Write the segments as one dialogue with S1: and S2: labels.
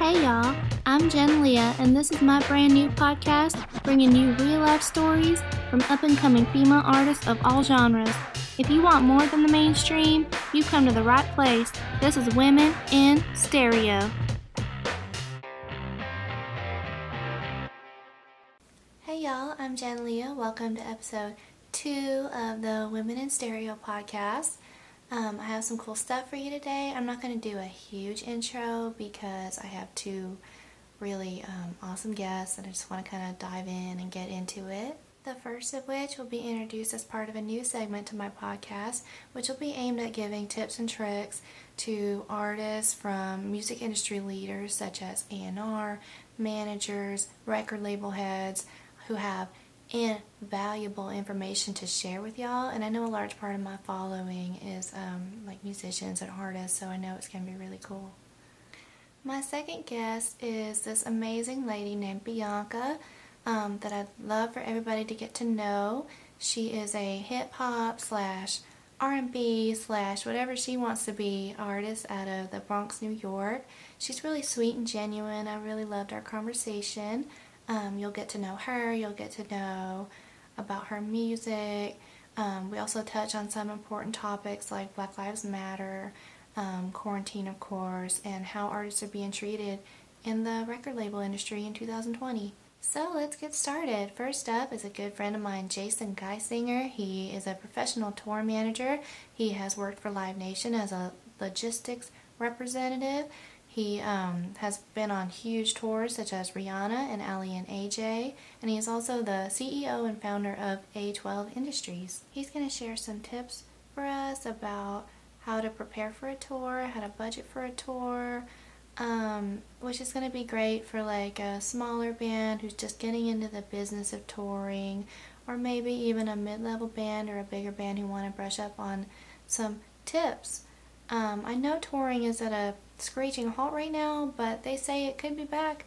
S1: Hey y'all, I'm Jen Leah, and this is my brand new podcast bringing you real life stories from up and coming female artists of all genres. If you want more than the mainstream, you come to the right place. This is Women in Stereo. Hey y'all, I'm Jen Leah. Welcome to episode two of the Women in Stereo podcast. Um, I have some cool stuff for you today. I'm not going to do a huge intro because I have two really um, awesome guests and I just want to kind of dive in and get into it. The first of which will be introduced as part of a new segment to my podcast, which will be aimed at giving tips and tricks to artists from music industry leaders such as A&R, managers, record label heads who have invaluable information to share with y'all. And I know a large part of my following is um, like musicians and artists, so I know it's going to be really cool. My second guest is this amazing lady named Bianca um, that I'd love for everybody to get to know. She is a hip hop slash R&B slash whatever she wants to be artist out of the Bronx, New York. She's really sweet and genuine. I really loved our conversation. Um, you'll get to know her, you'll get to know about her music. Um, we also touch on some important topics like Black Lives Matter, um, quarantine, of course, and how artists are being treated in the record label industry in 2020. So let's get started. First up is a good friend of mine, Jason Geisinger. He is a professional tour manager. He has worked for Live Nation as a logistics representative. He um, has been on huge tours such as Rihanna and Aly and AJ, and he is also the CEO and founder of A12 Industries. He's going to share some tips for us about how to prepare for a tour, how to budget for a tour, um, which is going to be great for like a smaller band who's just getting into the business of touring, or maybe even a mid-level band or a bigger band who want to brush up on some tips. Um, I know touring is at a screeching halt right now, but they say it could be back.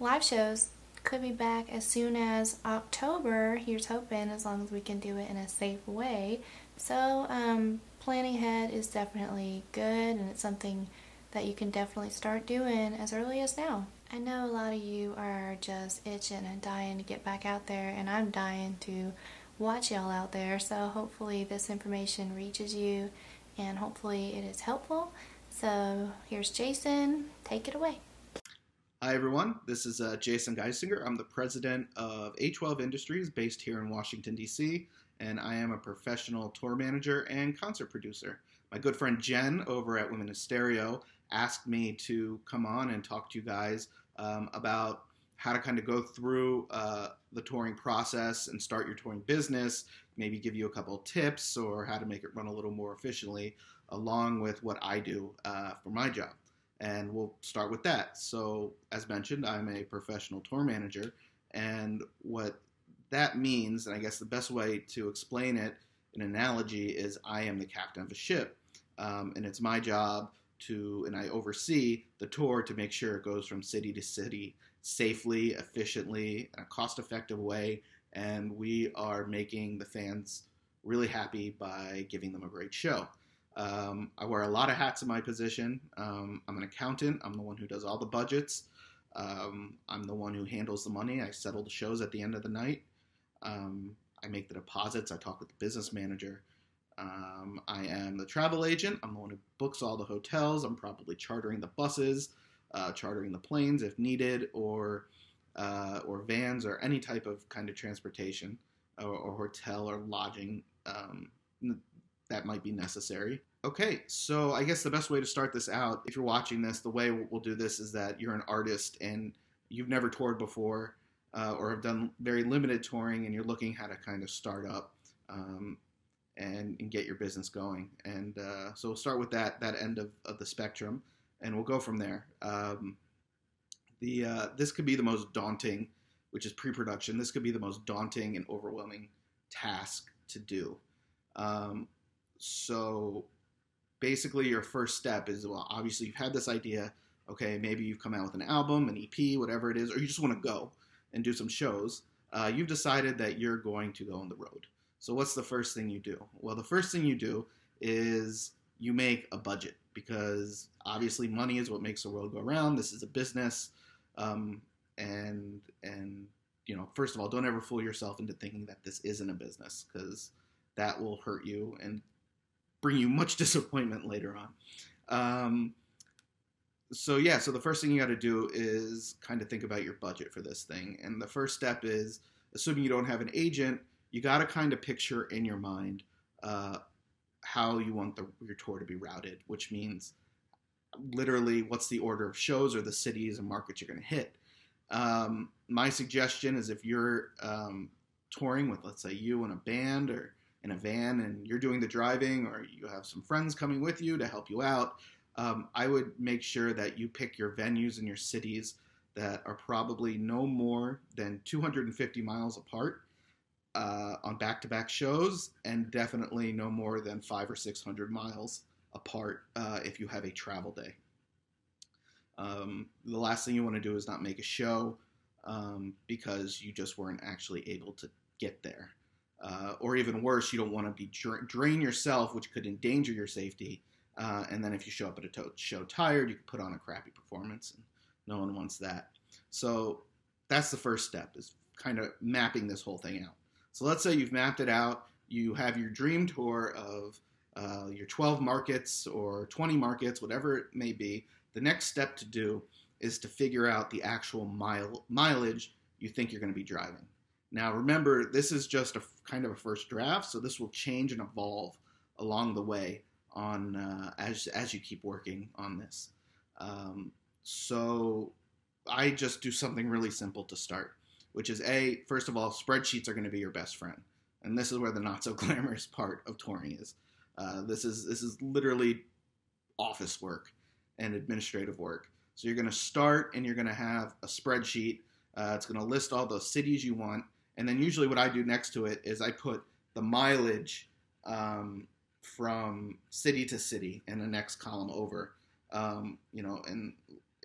S1: Live shows could be back as soon as October. Here's hoping, as long as we can do it in a safe way. So, um, planning ahead is definitely good, and it's something that you can definitely start doing as early as now. I know a lot of you are just itching and dying to get back out there, and I'm dying to watch y'all out there. So, hopefully, this information reaches you and hopefully, it is helpful. So here's Jason. Take it away.
S2: Hi, everyone. This is uh, Jason Geisinger. I'm the president of A12 Industries based here in Washington, D.C., and I am a professional tour manager and concert producer. My good friend Jen over at Women in Stereo asked me to come on and talk to you guys um, about how to kind of go through uh, the touring process and start your touring business, maybe give you a couple tips or how to make it run a little more efficiently along with what I do uh, for my job. And we'll start with that. So, as mentioned, I'm a professional tour manager. And what that means, and I guess the best way to explain it an analogy, is I am the captain of a ship. Um, and it's my job to, and I oversee the tour to make sure it goes from city to city safely, efficiently, in a cost effective way. And we are making the fans really happy by giving them a great show. Um, I wear a lot of hats in my position. Um, I'm an accountant. I'm the one who does all the budgets. Um, I'm the one who handles the money. I settle the shows at the end of the night. Um, I make the deposits. I talk with the business manager. Um, I am the travel agent. I'm the one who books all the hotels. I'm probably chartering the buses, uh, chartering the planes if needed, or uh, or vans or any type of kind of transportation or, or hotel or lodging um, that might be necessary. Okay, so I guess the best way to start this out, if you're watching this, the way we'll do this is that you're an artist and you've never toured before uh, or have done very limited touring and you're looking how to kind of start up um, and, and, get your business going. And uh, so we'll start with that that end of, of the spectrum and we'll go from there. Um, the uh, this could be the most daunting, which is pre-production. This could be the most daunting and overwhelming task to do. Um, so basically, your first step is well, obviously, you've had this idea. Okay, maybe you've come out with an album, an EP, whatever it is, or you just want to go and do some shows. Uh, you've decided that you're going to go on the road. So, what's the first thing you do? Well, the first thing you do is you make a budget. because obviously money is what makes the world go around. This is a business, um, and and you know, first of all, don't ever fool yourself into thinking that this isn't a business because that will hurt you and bring you much disappointment later on. Um, so yeah, so the first thing you got to do is kind of think about your budget for this thing, and the first step is assuming you don't have an agent, you got to kind of picture in your mind uh, how you want the, your tour to be routed, which means literally what's the order of shows or the cities and markets you're going to hit. Um, my suggestion is if you're um, touring with, let's say, you and a band or in a van and you're doing the driving or you have some friends coming with you to help you out, um, I would make sure that you pick your venues and your cities that are probably no more than 250 miles apart uh, on back-to-back shows, and definitely no more than five or 600 miles apart uh, if you have a travel day. Um, the last thing you want to do is not make a show um, because you just weren't actually able to get there. Uh, or even worse, you don't want to be dra- drain yourself, which could endanger your safety. Uh, and then if you show up at a to- show tired, you could put on a crappy performance, and no one wants that. So that's the first step is kind of mapping this whole thing out. So let's say you've mapped it out. You have your dream tour of uh, your 12 markets or 20 markets, whatever it may be. The next step to do is to figure out the actual mile mileage you think you're going to be driving. Now, remember, this is just a kind of a first draft, so this will change and evolve along the way on uh, as as you keep working on this. Um, so, I just do something really simple to start, which is a first of all, spreadsheets are going to be your best friend, and this is where the not so glamorous part of touring is. Uh, this is this is literally office work and administrative work. So you're going to start and you're going to have a spreadsheet. Uh, it's going to list all those cities you want and then usually what I do next to it is I put the mileage um, from city to city in the next column over. Um, you know, and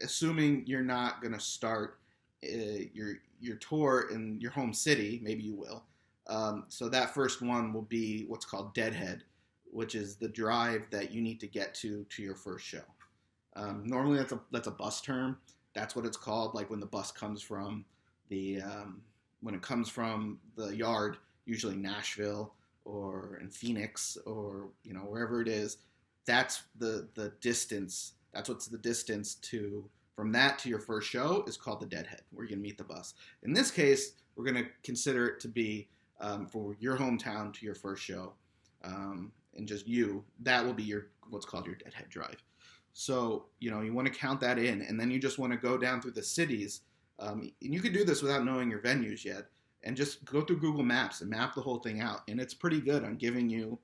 S2: assuming you're not going to start uh, your your tour in your home city, maybe you will. Um, so that first one will be what's called deadhead, which is the drive that you need to get to to your first show. Um, normally that's a that's a bus term. That's what it's called. Like when the bus comes from the um, when it comes from the yard, usually Nashville or in Phoenix or you know wherever it is, that's the the distance. That's what's the distance to from that to your first show is called the deadhead, where you're gonna meet the bus. In this case, we're gonna consider it to be um, for your hometown to your first show, um, and just you. That will be your what's called your deadhead drive. So you know you want to count that in, and then you just want to go down through the cities um, and you can do this without knowing your venues yet, and just go through Google Maps and map the whole thing out. And it's pretty good on giving you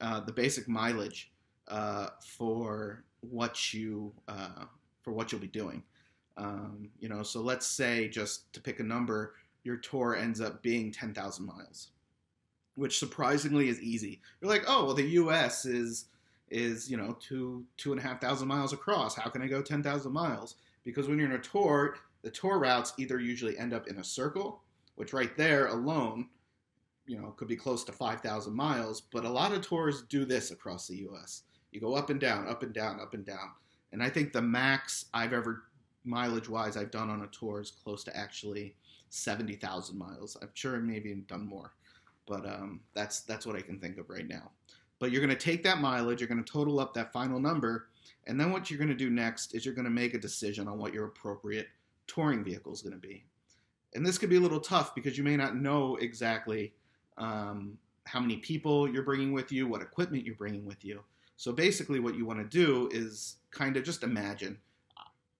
S2: uh, the basic mileage uh, for what you uh, for what you'll be doing. Um, you know, so let's say just to pick a number, your tour ends up being ten thousand miles, which surprisingly is easy. You're like, oh well, the U.S. is is you know two two and a half thousand miles across. How can I go ten thousand miles? Because when you're in a tour, the tour routes either usually end up in a circle, which right there alone, you know, could be close to 5,000 miles, but a lot of tours do this across the US. You go up and down, up and down, up and down. And I think the max I've ever mileage wise I've done on a tour is close to actually 70,000 miles. I'm sure I maybe done more, but um, that's that's what I can think of right now. But you're going to take that mileage, you're going to total up that final number, and then what you're going to do next is you're going to make a decision on what your appropriate touring vehicle is going to be. And this could be a little tough because you may not know exactly um, how many people you're bringing with you, what equipment you're bringing with you. So basically, what you want to do is kind of just imagine.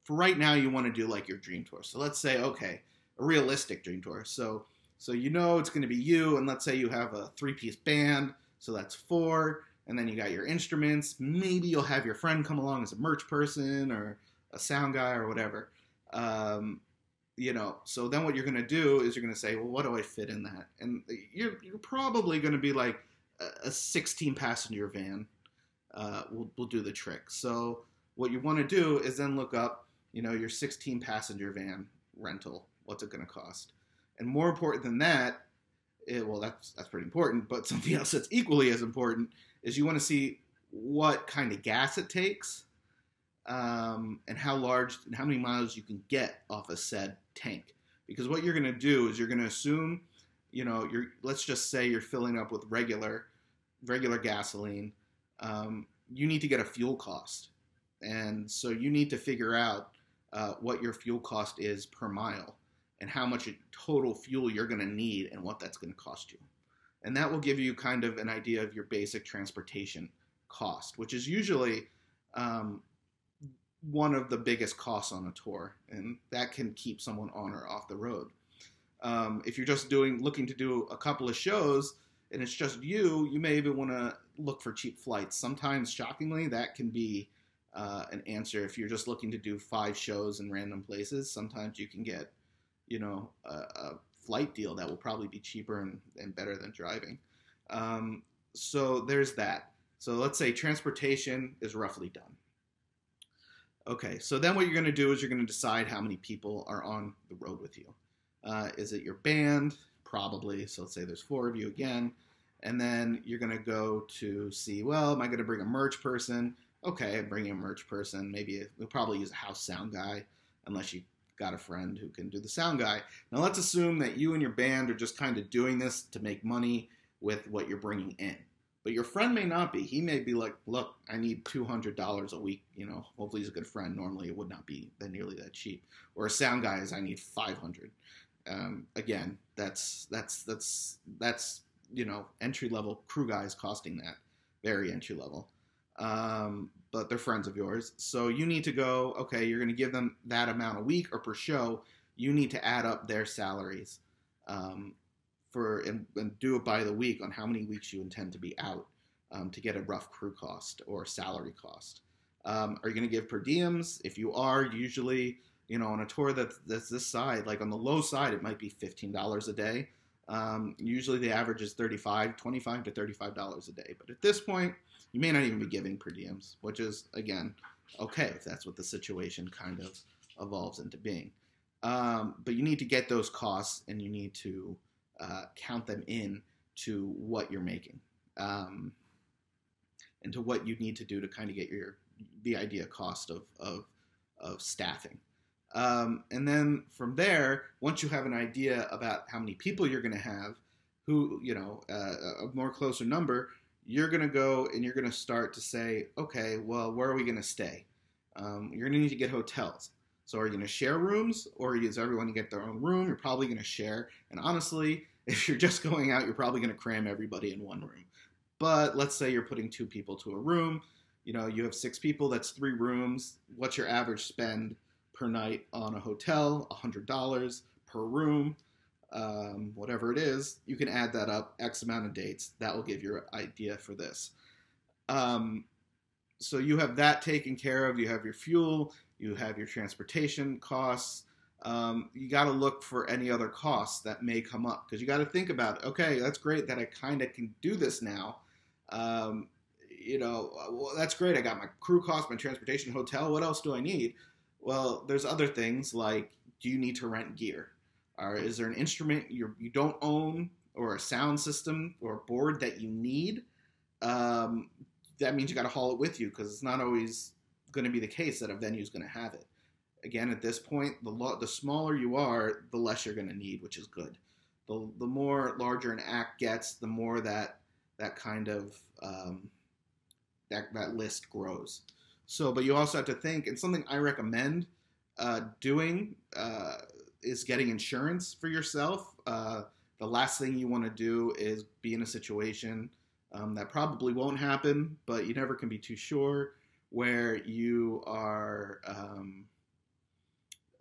S2: For right now, you want to do like your dream tour. So let's say, okay, a realistic dream tour. So so you know it's going to be you, and let's say you have a three-piece band. So that's four, and then you got your instruments. Maybe you'll have your friend come along as a merch person or a sound guy or whatever. Um, you know, so then what you're going to do is you're going to say, well, what do I fit in that? And you're, you're probably going to be like a 16 passenger van uh, will, will do the trick. So what you want to do is then look up, you know, your 16 passenger van rental. What's it going to cost? And more important than that, it, well, that's that's pretty important. But something else that's equally as important is you want to see what kind of gas it takes, um, and how large and how many miles you can get off a said tank. Because what you're going to do is you're going to assume, you know, you're let's just say you're filling up with regular regular gasoline. Um, you need to get a fuel cost, and so you need to figure out uh, what your fuel cost is per mile and how much total fuel you're going to need and what that's going to cost you. And that will give you kind of an idea of your basic transportation cost, which is usually um, one of the biggest costs on a tour, and that can keep someone on or off the road. Um, if you're just doing looking to do a couple of shows and it's just you, you may even want to look for cheap flights. Sometimes, shockingly, that can be uh, an answer. If you're just looking to do five shows in random places, sometimes you can get, you know, a, a flight deal that will probably be cheaper and, and better than driving. Um, so there's that. So let's say transportation is roughly done. Okay, so then what you're going to do is you're going to decide how many people are on the road with you. Uh, is it your band? Probably. So let's say there's four of you again. And then you're going to go to see, well, am I going to bring a merch person? Okay, I'm bringing a merch person. Maybe we'll probably use a house sound guy, unless you got a friend who can do the sound guy. Now let's assume that you and your band are just kind of doing this to make money with what you're bringing in. But your friend may not be. He may be like, look, I need $200 a week. You know, hopefully he's a good friend. Normally it would not be that nearly that cheap. Or a sound guy is, I need 500. Um, again, that's, that's, that's, that's, you know, entry level crew guys costing that. Very entry level. Um, but they're friends of yours. So you need to go, okay, you're going to give them that amount a week or per show. You need to add up their salaries. Um, for and, and, do it by the week on how many weeks you intend to be out um, to get a rough crew cost or salary cost. Um, are you going to give per diems? If you are, usually, you know, on a tour that's, that's this side, like on the low side, it might be $15 a day. Um, usually the average is 35 25 to $35 a day. But at this point, you may not even be giving per diems, which is, again, okay if that's what the situation kind of evolves into being. Um, but you need to get those costs and you need to uh, count them in to what you're making um, and to what you need to do to kind of get your the idea cost of of, of staffing. Um, and then from there, once you have an idea about how many people you're going to have, who you know uh, a more closer number, you're going to go and you're going to start to say, okay, well, where are we going to stay? Um, you're going to need to get hotels. So are you going to share rooms or is everyone to get their own room? You're probably going to share. And honestly, if you're just going out, you're probably going to cram everybody in one room. But let's say you're putting two people to a room. You know, you have six people, that's three rooms. What's your average spend per night on a hotel? $100 per room. Um, whatever it is, you can add that up X amount of dates. That will give you an idea for this. Um, so you have that taken care of. You have your fuel, you have your transportation costs. Um, you got to look for any other costs that may come up because you got to think about okay that's great that i kind of can do this now um, you know well, that's great i got my crew cost my transportation hotel what else do i need well there's other things like do you need to rent gear or is there an instrument you you don't own or a sound system or board that you need um, that means you got to haul it with you because it's not always going to be the case that a venue is going to have it. Again, at this point, the lo- the smaller you are, the less you're going to need, which is good. The the more larger an act gets, the more that that kind of um, that that list grows. So, but you also have to think, and something I recommend uh, doing uh, is getting insurance for yourself. Uh, the last thing you want to do is be in a situation um, that probably won't happen, but you never can be too sure where you are um,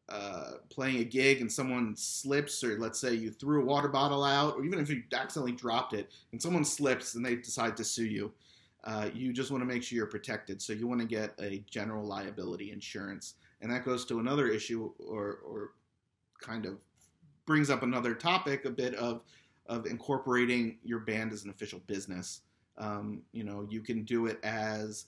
S2: uh, playing a gig and someone slips, or let's say you threw a water bottle out, or even if you accidentally dropped it and someone slips and they decide to sue you, uh, you just want to make sure you're protected. So you want to get a general liability insurance. And that goes to another issue or, or kind of brings up another topic a bit of, of incorporating your band as an official business. Um, you know, you can do it as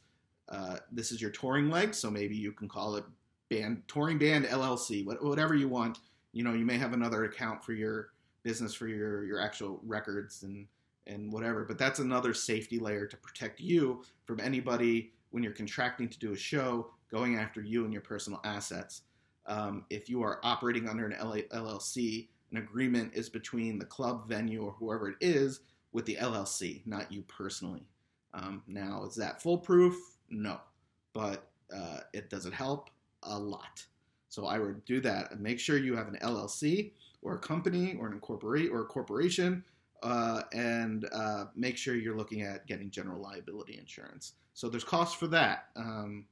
S2: uh, this is your touring leg, so maybe you can call it band touring band LLC, whatever you want. You know, you may have another account for your business for your your actual records and and whatever. But that's another safety layer to protect you from anybody when you're contracting to do a show going after you and your personal assets. Um, if you are operating under an LLC, an agreement is between the club, venue, or whoever it is with the LLC, not you personally. Um, now, is that foolproof? No, but uh, it does it help a lot. So I would do that and make sure you have an LLC or a company or an incorporate or a corporation, uh, and uh, make sure you're looking at getting general liability insurance. So there's costs for that. Um,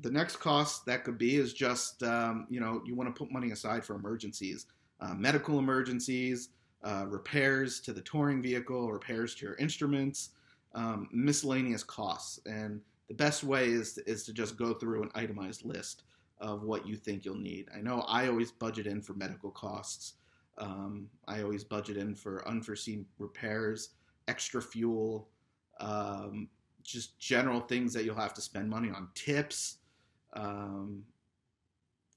S2: the next cost that could be is just um, you know you want to put money aside for emergencies, uh, medical emergencies, uh, repairs to the touring vehicle, repairs to your instruments, um, miscellaneous costs, and the best way is to, is to just go through an itemized list of what you think you'll need. I know I always budget in for medical costs. Um, I always budget in for unforeseen repairs, extra fuel, um, just general things that you'll have to spend money on, tips, um,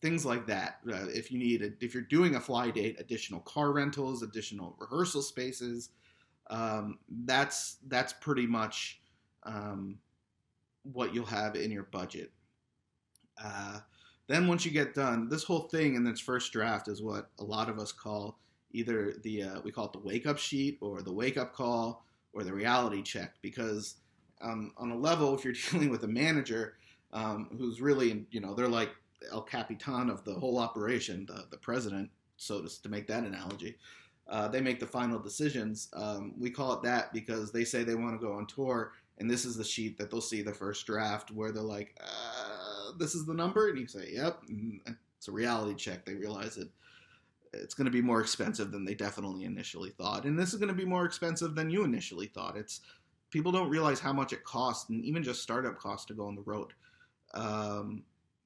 S2: things like that. Uh, if you need, a, if you're doing a fly date, additional car rentals, additional rehearsal spaces, um, that's that's pretty much um, what you'll have in your budget. Uh, then once you get done, this whole thing in this first draft is what a lot of us call either the uh, we call it the wake up sheet or the wake up call or the reality check because um, on a level if you're dealing with a manager um, who's really you know they're like el capitan of the whole operation the, the president so to, to make that analogy uh, they make the final decisions um, we call it that because they say they want to go on tour and this is the sheet that they'll see the first draft where they're like uh, this is the number? And you say yep it's a reality check they realize it. It's going to be more expensive than they definitely initially thought and this is going to be more expensive than you initially thought. It's people don't realize how much it costs and even just startup costs to go on the road. Um,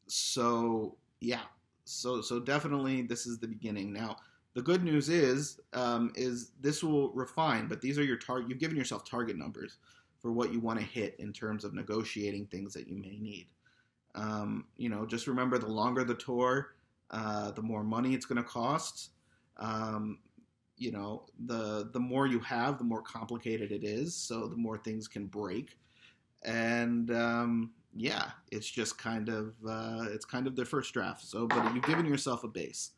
S2: so yeah so so definitely this is the beginning. Now the good news is um, is this will refine but these are your target you've given yourself target numbers for what you want to hit in terms of negotiating things that you may need um, you know just remember the longer the tour uh, the more money it's going to cost. Um, you know, the the more you have, the more complicated it is. So the more things can break, and um, yeah, it's just kind of uh, it's kind of the first draft. So, but you've given yourself a base.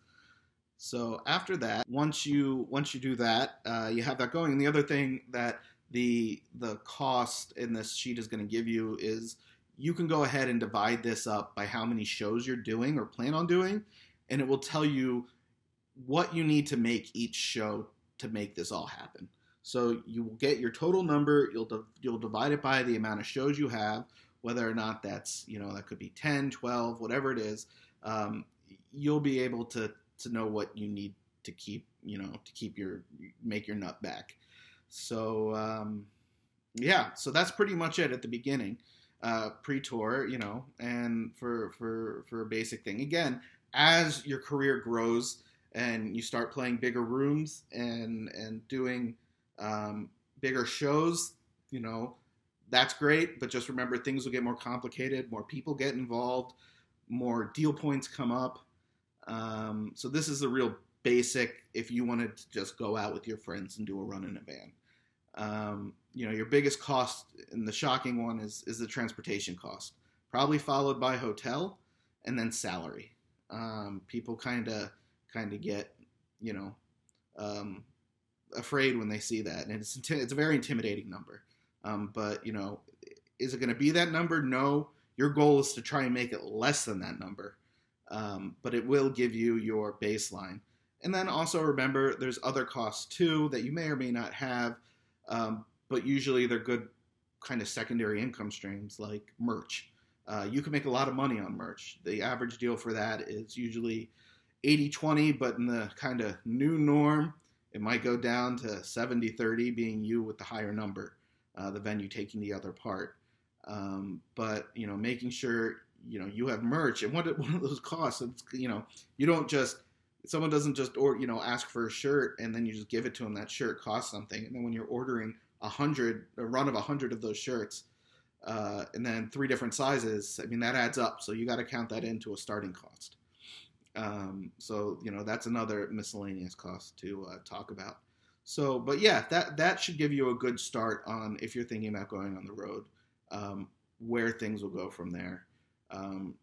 S2: So after that, once you once you do that, uh, you have that going. And the other thing that the the cost in this sheet is going to give you is you can go ahead and divide this up by how many shows you're doing or plan on doing, and it will tell you what you need to make each show to make this all happen. So you will get your total number, you'll you'll divide it by the amount of shows you have, whether or not that's, you know, that could be 10, 12, whatever it is. Um, you'll be able to to know what you need to keep, you know, to keep your make your nut back. So um, yeah, so that's pretty much it at the beginning uh, pre-tour, you know, and for for for a basic thing. Again, as your career grows and you start playing bigger rooms and and doing um, bigger shows, you know, that's great. But just remember, things will get more complicated. More people get involved. More deal points come up. Um, so this is the real basic. If you wanted to just go out with your friends and do a run in a van. Um, you know, your biggest cost, and the shocking one is is the transportation cost, probably followed by hotel, and then salary. Um, people kind of kind of get, you know, um, afraid when they see that, and it's it's a very intimidating number. Um, but you know, is it going to be that number? No. Your goal is to try and make it less than that number, um, but it will give you your baseline. And then also remember, there's other costs too that you may or may not have um, but usually they're good kind of secondary income streams like merch. Uh, you can make a lot of money on merch. The average deal for that is usually 80 20, but in the kind of new norm, it might go down to 70 30, being you with the higher number, uh, the venue taking the other part. Um, but you know, making sure you know you have merch and what one of those costs. It's, you know, you don't just someone doesn't just or you know ask for a shirt and then you just give it to them. That shirt costs something, and then when you're ordering a hundred, a run of a hundred of those shirts, uh, and then three different sizes. I mean, that adds up. So you got to count that into a starting cost. Um, so you know that's another miscellaneous cost to uh, talk about. So, but yeah, that that should give you a good start on if you're thinking about going on the road, um, where things will go from there. Um,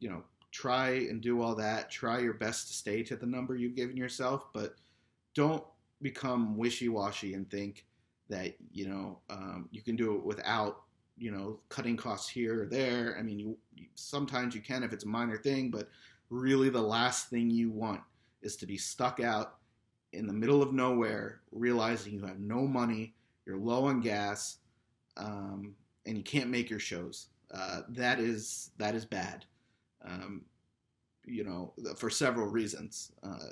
S2: you know, try and do all that. Try your best to stay to the number you've given yourself, but don't become wishy-washy and think that you know um, you can do it without you know cutting costs here or there. I mean, you, you sometimes you can if it's a minor thing, but really the last thing you want is to be stuck out in the middle of nowhere, realizing you have no money, you're low on gas, um, and you can't make your shows. Uh, that is that is bad. Um, you know, for several reasons, uh,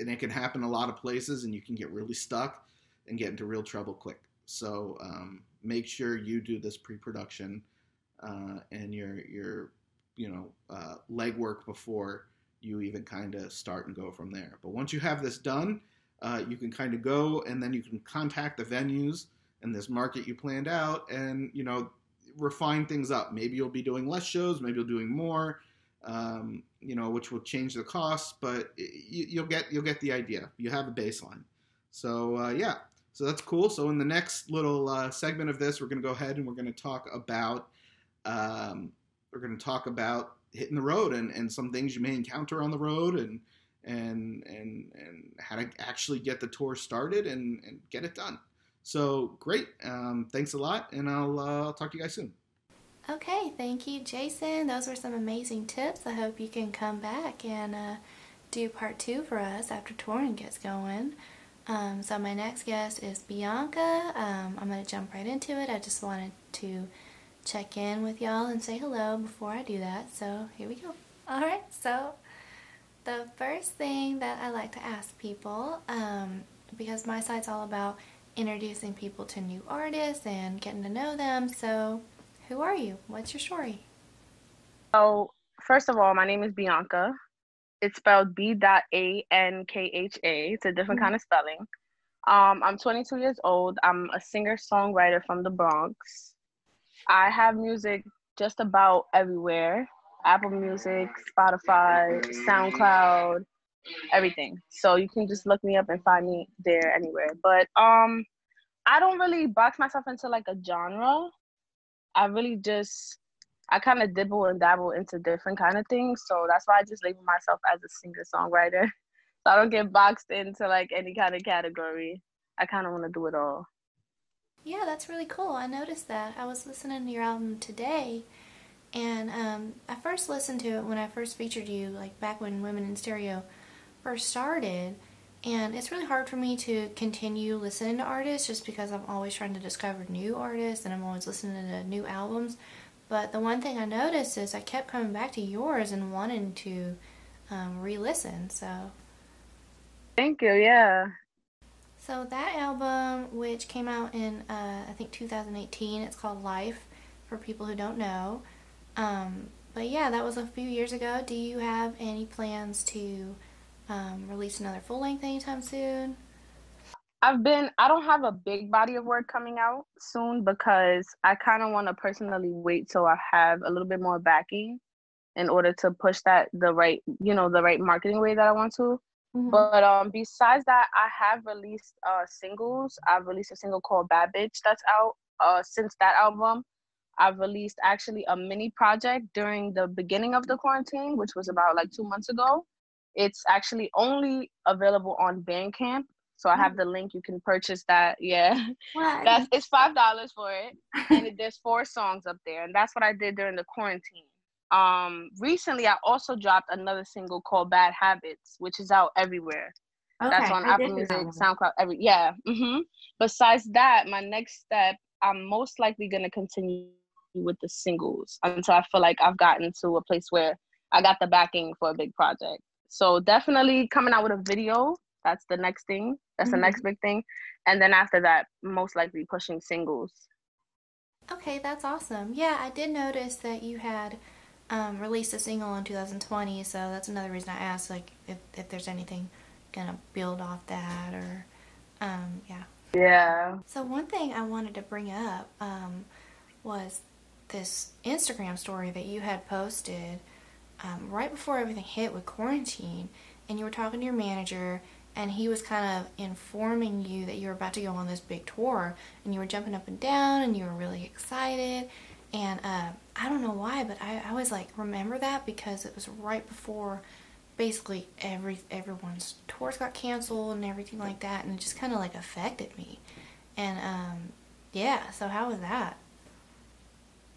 S2: and it can happen a lot of places, and you can get really stuck and get into real trouble quick. So um, make sure you do this pre-production uh, and your your you know uh, legwork before you even kind of start and go from there. But once you have this done, uh, you can kind of go and then you can contact the venues and this market you planned out, and you know refine things up. Maybe you'll be doing less shows, maybe you'll be doing more. Um, you know, which will change the cost, but you, will get you'll get the idea. You have a baseline. So uh, yeah, so that's cool. So in the next little uh, segment of this, we're going to go ahead and we're going to talk about um, we're going to talk about hitting the road and, and some things you may encounter on the road and and and and how to actually get the tour started and, and get it done. So great. Um, thanks a lot, and I'll uh, I'll talk to you guys soon.
S1: Okay, thank you, Jason. Those were some amazing tips. I hope you can come back and uh, do part two for us after touring gets going. Um, so my next guest is Bianca. Um, I'm going to jump right into it. I just wanted to check in with y'all and say hello before I do that. So here we go. Alright, so the first thing that I like to ask people, um, because my site's all about introducing people to new artists and getting to know them. So who are you? What's your story?
S3: So first of all, my name is Bianca it's spelled B A N K H A. It's a different mm-hmm. kind of spelling. Um, I'm 22 years old. I'm a singer songwriter from the Bronx. I have music just about everywhere Apple Music, Spotify, SoundCloud, everything. So you can just look me up and find me there anywhere. But um, I don't really box myself into like a genre. I really just I kind of dibble and dabble into different kind of things. So that's why I just label myself as a singer songwriter. So I don't get boxed into like any kind of category. I kind of want to do it all.
S1: Yeah, that's really cool. I noticed that. I was listening to your album today, and um, I first listened to it when I first featured you, like back when Women in Stereo first started. And it's really hard for me to continue listening to artists just because I'm always trying to discover new artists and I'm always listening to new albums. But the one thing I noticed is I kept coming back to yours and wanting to um, re-listen. So
S3: thank you. Yeah.
S1: So that album, which came out in uh, I think 2018, it's called Life. For people who don't know, um, but yeah, that was a few years ago. Do you have any plans to um, release another full length anytime soon?
S3: I've been I don't have a big body of work coming out soon because I kind of want to personally wait till I have a little bit more backing in order to push that the right, you know, the right marketing way that I want to. Mm-hmm. But um besides that, I have released uh singles. I've released a single called Bad Bitch that's out uh since that album. I've released actually a mini project during the beginning of the quarantine, which was about like 2 months ago. It's actually only available on Bandcamp so I have the link. You can purchase that. Yeah, what? that's it's five dollars for it, and it, there's four songs up there, and that's what I did during the quarantine. Um, recently I also dropped another single called Bad Habits, which is out everywhere. Okay, that's on I Apple Music, SoundCloud, every yeah. Mm-hmm. Besides that, my next step, I'm most likely gonna continue with the singles until I feel like I've gotten to a place where I got the backing for a big project. So definitely coming out with a video that's the next thing. That's mm-hmm. the next big thing. And then after that, most likely pushing singles.
S1: Okay, that's awesome. Yeah, I did notice that you had um, released a single in 2020, so that's another reason I asked, like, if, if there's anything gonna build off that or, um, yeah.
S3: Yeah.
S1: So one thing I wanted to bring up um, was this Instagram story that you had posted um, right before everything hit with quarantine, and you were talking to your manager and he was kind of informing you that you were about to go on this big tour and you were jumping up and down and you were really excited and uh, i don't know why but I, I always like remember that? Because it was right before basically every everyone's tours got canceled and everything like that and it just kind of like affected me. And um, yeah so how was that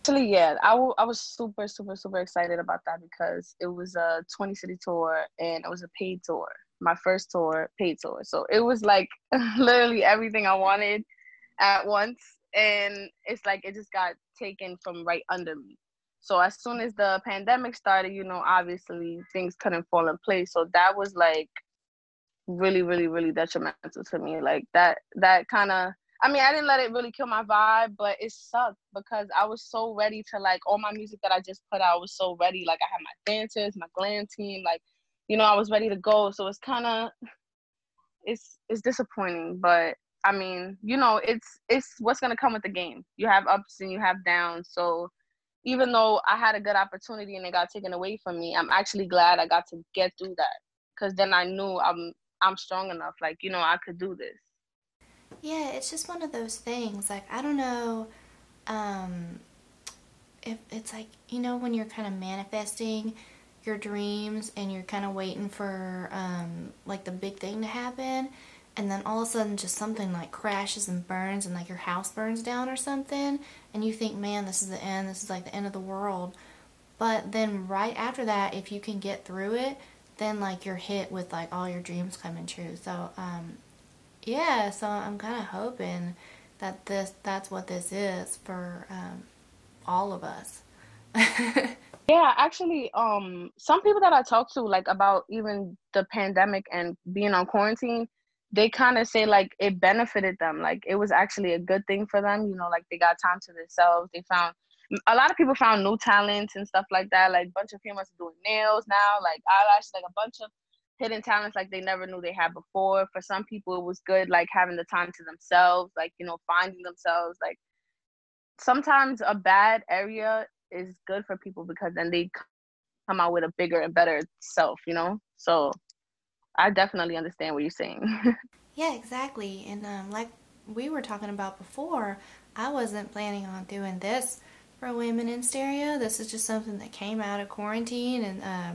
S3: Actually, yeah, I, w- I was super, super, super excited about that because it was a 20 city tour and it was a paid tour. My first tour, paid tour. So it was like literally everything I wanted at once. And it's like it just got taken from right under me. So as soon as the pandemic started, you know, obviously things couldn't fall in place. So that was like really, really, really detrimental to me. Like that, that kind of I mean, I didn't let it really kill my vibe, but it sucked because I was so ready to like all my music that I just put out was so ready. Like I had my dancers, my glam team, like you know, I was ready to go. So it's kind of it's it's disappointing, but I mean, you know, it's it's what's gonna come with the game. You have ups and you have downs. So even though I had a good opportunity and it got taken away from me, I'm actually glad I got to get through that because then I knew I'm I'm strong enough. Like you know, I could do this.
S1: Yeah, it's just one of those things. Like, I don't know um, if it's like, you know, when you're kind of manifesting your dreams and you're kind of waiting for um, like the big thing to happen and then all of a sudden just something like crashes and burns and like your house burns down or something and you think man this is the end this is like the end of the world but then right after that if you can get through it then like you're hit with like all your dreams coming true so um, yeah, so I'm kind of hoping that this that's what this is for um, all of us.
S3: yeah, actually, um, some people that I talk to, like about even the pandemic and being on quarantine, they kind of say like it benefited them. Like it was actually a good thing for them. You know, like they got time to themselves. They found a lot of people found new talents and stuff like that. Like a bunch of females doing nails now, like eyelashes, like a bunch of hidden talents like they never knew they had before. For some people, it was good like having the time to themselves, like you know, finding themselves. Like sometimes a bad area is good for people because then they come out with a bigger and better self, you know. So I definitely understand what you're saying.
S1: yeah, exactly. And um, like we were talking about before, I wasn't planning on doing this for women in stereo. This is just something that came out of quarantine and. Uh,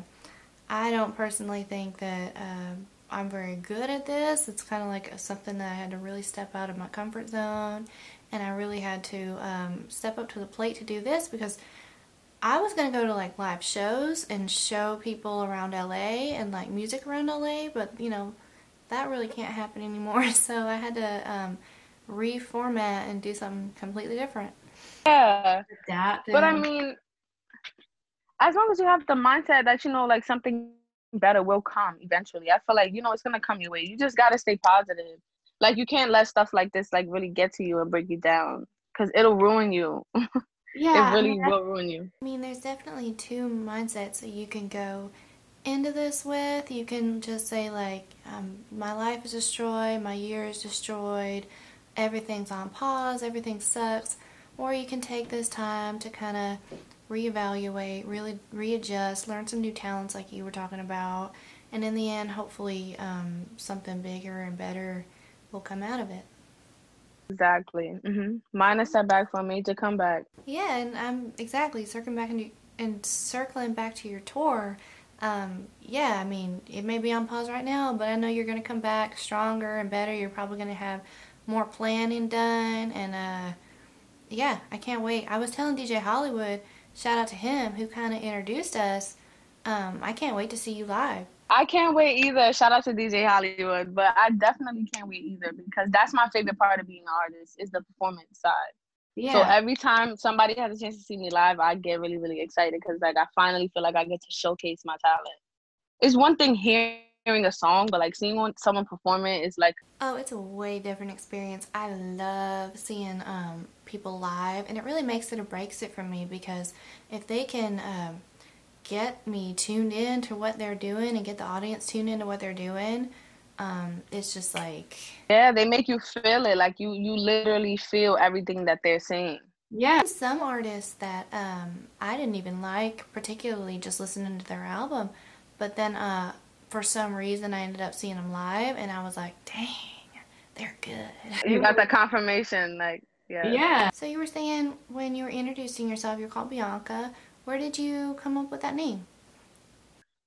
S1: I don't personally think that um, I'm very good at this. It's kind of like something that I had to really step out of my comfort zone, and I really had to um, step up to the plate to do this because I was gonna go to like live shows and show people around LA and like music around LA, but you know that really can't happen anymore. So I had to um, reformat and do something completely different.
S3: Yeah, that. But I mean, as long as you have the mindset that you know like something better will come eventually i feel like you know it's gonna come your way. You just gotta stay positive. Like you can't let stuff like this like really get to you and break you down because it'll ruin you. Yeah it really I mean, will ruin you.
S1: I mean there's definitely two mindsets that you can go into this with. You can just say like um, my life is destroyed my year is destroyed everything's on pause everything sucks or you can take this time to kind of reevaluate, really readjust, learn some new talents like you were talking about, and in the end, hopefully, um, something bigger and better will come out of it.
S3: Exactly. Mm-hmm. Mine a setback for me to come back.
S1: Yeah, and I'm exactly circling back and, and circling back to your tour. Um, yeah, I mean, it may be on pause right now, but I know you're going to come back stronger and better. You're probably going to have more planning done, and uh, yeah, I can't wait. I was telling DJ Hollywood shout out to him who kind of introduced us. Um, I can't wait to see you live.
S3: I can't wait either. Shout out to DJ Hollywood, but I definitely can't wait either because that's my favorite part of being an artist is the performance side. Yeah. So every time somebody has a chance to see me live, I get really, really excited because like I finally feel like I get to showcase my talent. It's one thing hearing a song, but like seeing one, someone perform it is like
S1: oh, it's a way different experience. I love seeing um, people live, and it really makes it or breaks it for me because if they can um, get me tuned in to what they're doing and get the audience tuned into what they're doing, um, it's just like
S3: yeah, they make you feel it. Like you, you literally feel everything that they're saying.
S1: Yeah, some artists that um, I didn't even like, particularly just listening to their album, but then uh, for some reason I ended up seeing them live, and I was like, dang, they're good.
S3: You got the confirmation, like yeah.
S1: Yeah. So you were saying when you were introducing yourself, you're called Bianca. Where did you come up with that name?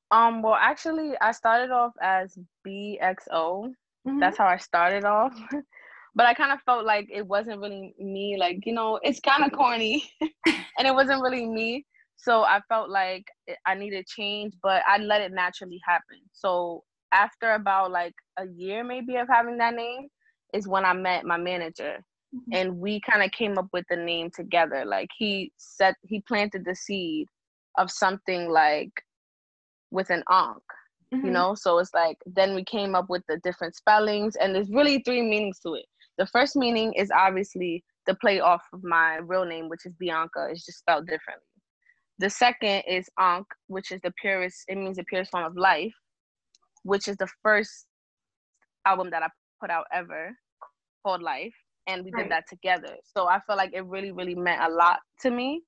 S3: Um. Well, actually, I started off as BXO. Mm-hmm. That's how I started off. but I kind of felt like it wasn't really me. Like, you know, it's kind of corny and it wasn't really me. So I felt like I needed change, but I let it naturally happen. So after about like a year maybe of having that name is when I met my manager. Mm-hmm. And we kind of came up with the name together. Like he said he planted the seed of something like with an onk. mm-hmm. you know so it's like then we came up with the different spellings and there's really three meanings to it the first meaning is obviously the play off of my real name which is bianca it's just spelled differently the second is ankh which is the purest it means the purest form of life which is the first album that i put out ever called life and we right. did that together so i feel like it really really meant a lot to me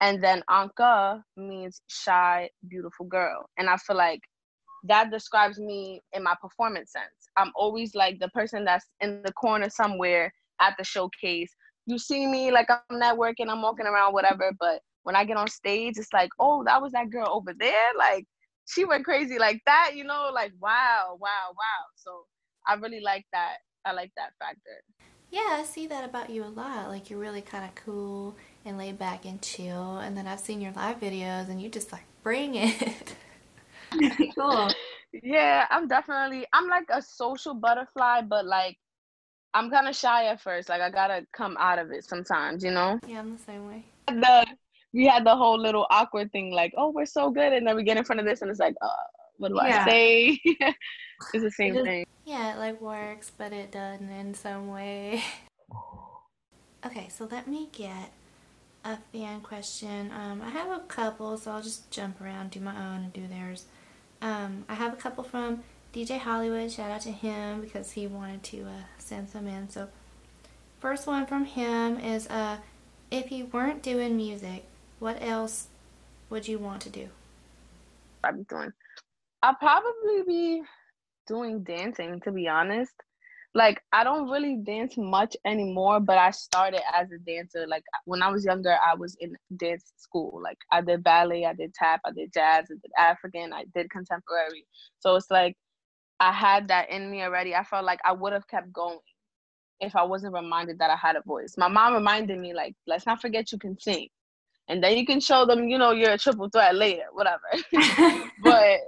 S3: and then Anka means shy, beautiful girl. And I feel like that describes me in my performance sense. I'm always like the person that's in the corner somewhere at the showcase. You see me like I'm networking, I'm walking around, whatever. But when I get on stage, it's like, oh, that was that girl over there. Like she went crazy like that, you know, like wow, wow, wow. So I really like that. I like that factor.
S1: Yeah, I see that about you a lot. Like you're really kind of cool and laid back and chill. And then I've seen your live videos and you just like bring it.
S3: cool. Yeah, I'm definitely I'm like a social butterfly, but like I'm kind of shy at first. Like I gotta come out of it sometimes, you know.
S1: Yeah, I'm the same way.
S3: The we had the whole little awkward thing, like, oh, we're so good, and then we get in front of this, and it's like, uh, what do yeah. I say? it's the same it just, thing.
S1: Yeah, it like works, but it doesn't in some way. okay, so let me get a fan question. Um, I have a couple, so I'll just jump around, do my own, and do theirs. Um, I have a couple from DJ Hollywood. Shout out to him because he wanted to uh, send some in. So, first one from him is uh, if you weren't doing music, what else would you want to do?
S3: I'd be doing. I'll probably be doing dancing, to be honest like I don't really dance much anymore, but I started as a dancer. Like when I was younger, I was in dance school. Like I did ballet, I did tap, I did jazz, I did African, I did contemporary. So it's like I had that in me already. I felt like I would have kept going if I wasn't reminded that I had a voice. My mom reminded me like, let's not forget you can sing. And then you can show them, you know, you're a triple threat later, whatever. but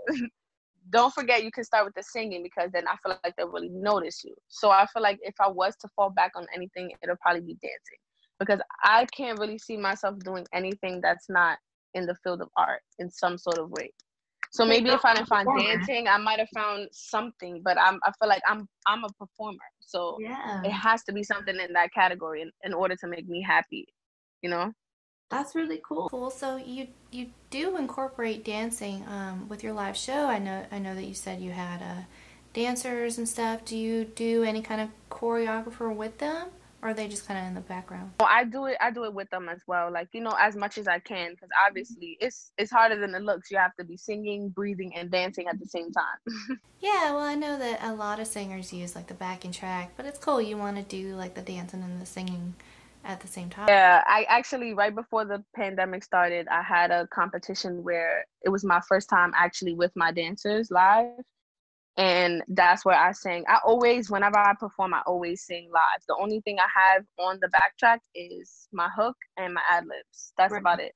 S3: don't forget you can start with the singing because then I feel like they'll really notice you. So I feel like if I was to fall back on anything, it'll probably be dancing because I can't really see myself doing anything that's not in the field of art in some sort of way. So maybe if I didn't find dancing, I might have found something, but I'm I feel like I'm I'm a performer. So yeah. it has to be something in that category in, in order to make me happy, you know?
S1: That's really cool. Cool. So you you do incorporate dancing um, with your live show. I know I know that you said you had uh, dancers and stuff. Do you do any kind of choreographer with them, or are they just kind of in the background?
S3: Well, I do it. I do it with them as well. Like you know, as much as I can, because obviously it's it's harder than it looks. You have to be singing, breathing, and dancing at the same time.
S1: yeah. Well, I know that a lot of singers use like the backing track, but it's cool. You want to do like the dancing and the singing at the same time?
S3: Yeah, I actually right before the pandemic started, I had a competition where it was my first time actually with my dancers live. And that's where I sang. I always, whenever I perform, I always sing live. The only thing I have on the backtrack is my hook and my ad libs. That's right. about it.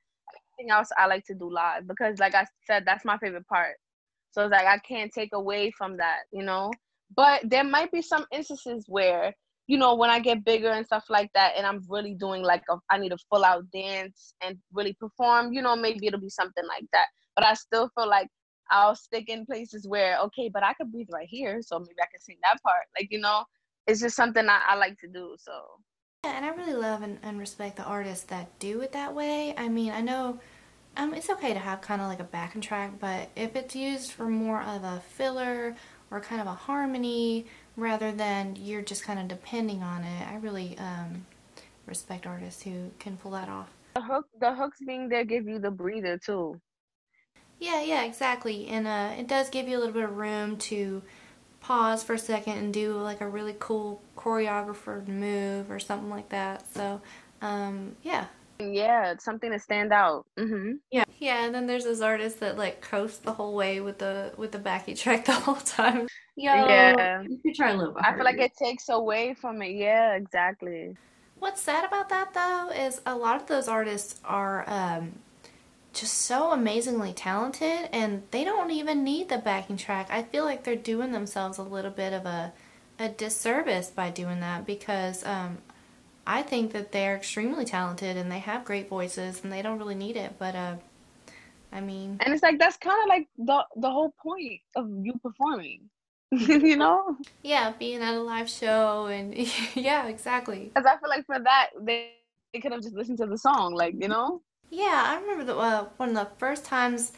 S3: Anything else I like to do live because, like I said, that's my favorite part. So it's like I can't take away from that, you know. But there might be some instances where you know, when I get bigger and stuff like that, and I'm really doing like a, I need a full out dance and really perform, you know, maybe it'll be something like that. But I still feel like I'll stick in places where, okay, but I could breathe right here, so maybe I can sing that part. Like, you know, it's just something I, I like to do. So.
S1: Yeah, and I really love and, and respect the artists that do it that way. I mean, I know um, it's okay to have kind of like a backing track, but if it's used for more of a filler or kind of a harmony rather than you're just kind of depending on it. I really um, respect artists who can pull that off.
S3: The hook, the hooks being there give you the breather too.
S1: Yeah, yeah, exactly. And uh, it does give you a little bit of room to pause for a second and do like a really cool choreographer move or something like that. So, um, yeah.
S3: Yeah, it's something to stand out.
S1: Mm-hmm. Yeah, yeah. And then there's those artists that like coast the whole way with the with the backing track the whole time.
S3: Yo, yeah, you could try a little. I feel like it takes away from it. Yeah, exactly.
S1: What's sad about that though is a lot of those artists are um, just so amazingly talented and they don't even need the backing track. I feel like they're doing themselves a little bit of a a disservice by doing that because um, I think that they're extremely talented and they have great voices and they don't really need it. But uh, I mean,
S3: and it's like that's kind of like the the whole point of you performing. you know?
S1: Yeah, being at a live show and yeah, exactly.
S3: Because I feel like for that they, they could have just listened to the song, like you know.
S1: Yeah, I remember the uh, one of the first times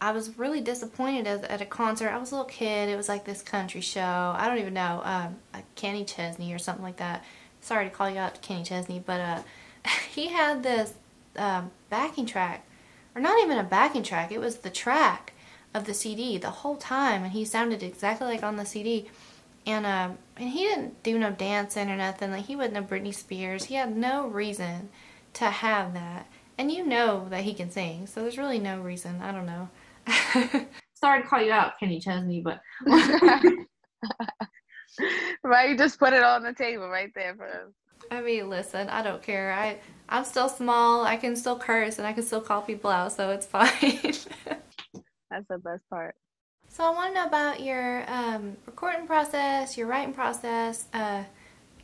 S1: I was really disappointed at, at, a concert. I was a little kid. It was like this country show. I don't even know, um, Kenny Chesney or something like that. Sorry to call you out, Kenny Chesney, but uh, he had this um, backing track, or not even a backing track. It was the track of the CD the whole time, and he sounded exactly like on the CD. And uh, and he didn't do no dancing or nothing. Like he wasn't a Britney Spears. He had no reason to have that. And you know that he can sing, so there's really no reason. I don't know.
S4: Sorry to call you out, Kenny Chesney, but
S3: right, you just put it on the table right there for us.
S1: I mean, listen, I don't care. I I'm still small. I can still curse and I can still call people out, so it's fine.
S3: That's the best part.
S1: So I want to know about your um, recording process, your writing process. Uh,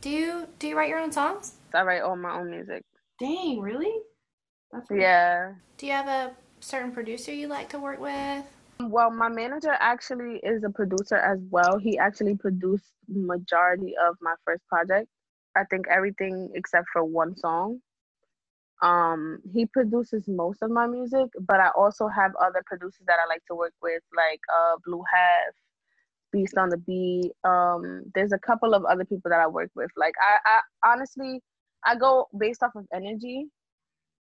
S1: do you do you write your own songs?
S3: I write all my own music.
S4: Dang, really?
S3: That's yeah.
S1: Do you have a certain producer you like to work with?
S3: Well, my manager actually is a producer as well. He actually produced majority of my first project. I think everything except for one song. Um, he produces most of my music, but I also have other producers that I like to work with, like uh, Blue Half, Beast on the Beat. Um, there's a couple of other people that I work with. Like I, I honestly, I go based off of energy.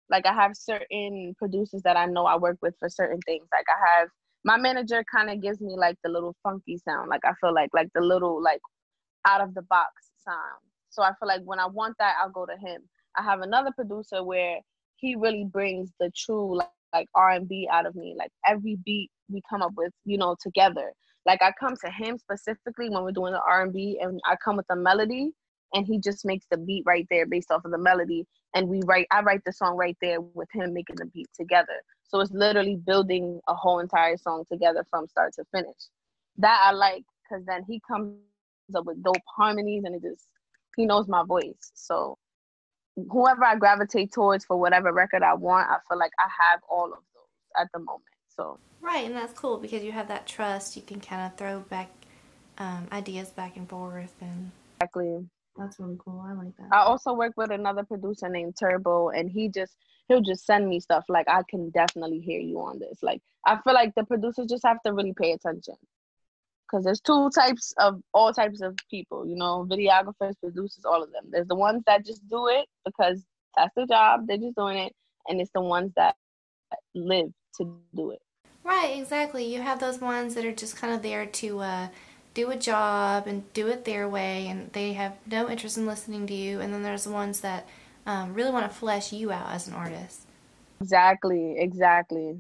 S3: Like I have certain producers that I know I work with for certain things. Like I have my manager kind of gives me like the little funky sound. Like I feel like like the little like out of the box sound. So I feel like when I want that, I'll go to him. I have another producer where he really brings the true like, like R&B out of me. Like every beat we come up with, you know, together. Like I come to him specifically when we're doing the R&B and I come with a melody and he just makes the beat right there based off of the melody and we write I write the song right there with him making the beat together. So it's literally building a whole entire song together from start to finish. That I like cuz then he comes up with dope harmonies and it just he knows my voice. So whoever I gravitate towards for whatever record I want, I feel like I have all of those at the moment. So
S1: right, and that's cool because you have that trust. You can kind of throw back um, ideas back and forth, and
S3: exactly.
S4: That's really cool. I like that.
S3: I also work with another producer named Turbo, and he just he'll just send me stuff. Like I can definitely hear you on this. Like I feel like the producers just have to really pay attention. Because there's two types of all types of people you know videographers producers all of them. There's the ones that just do it because that's their job. They're just doing it. And it's the ones that live to do it.
S1: Right exactly. You have those ones that are just kind of there to uh, do a job and do it their way and they have no interest in listening to you and then there's the ones that um, really want to flesh you out as an artist
S3: exactly exactly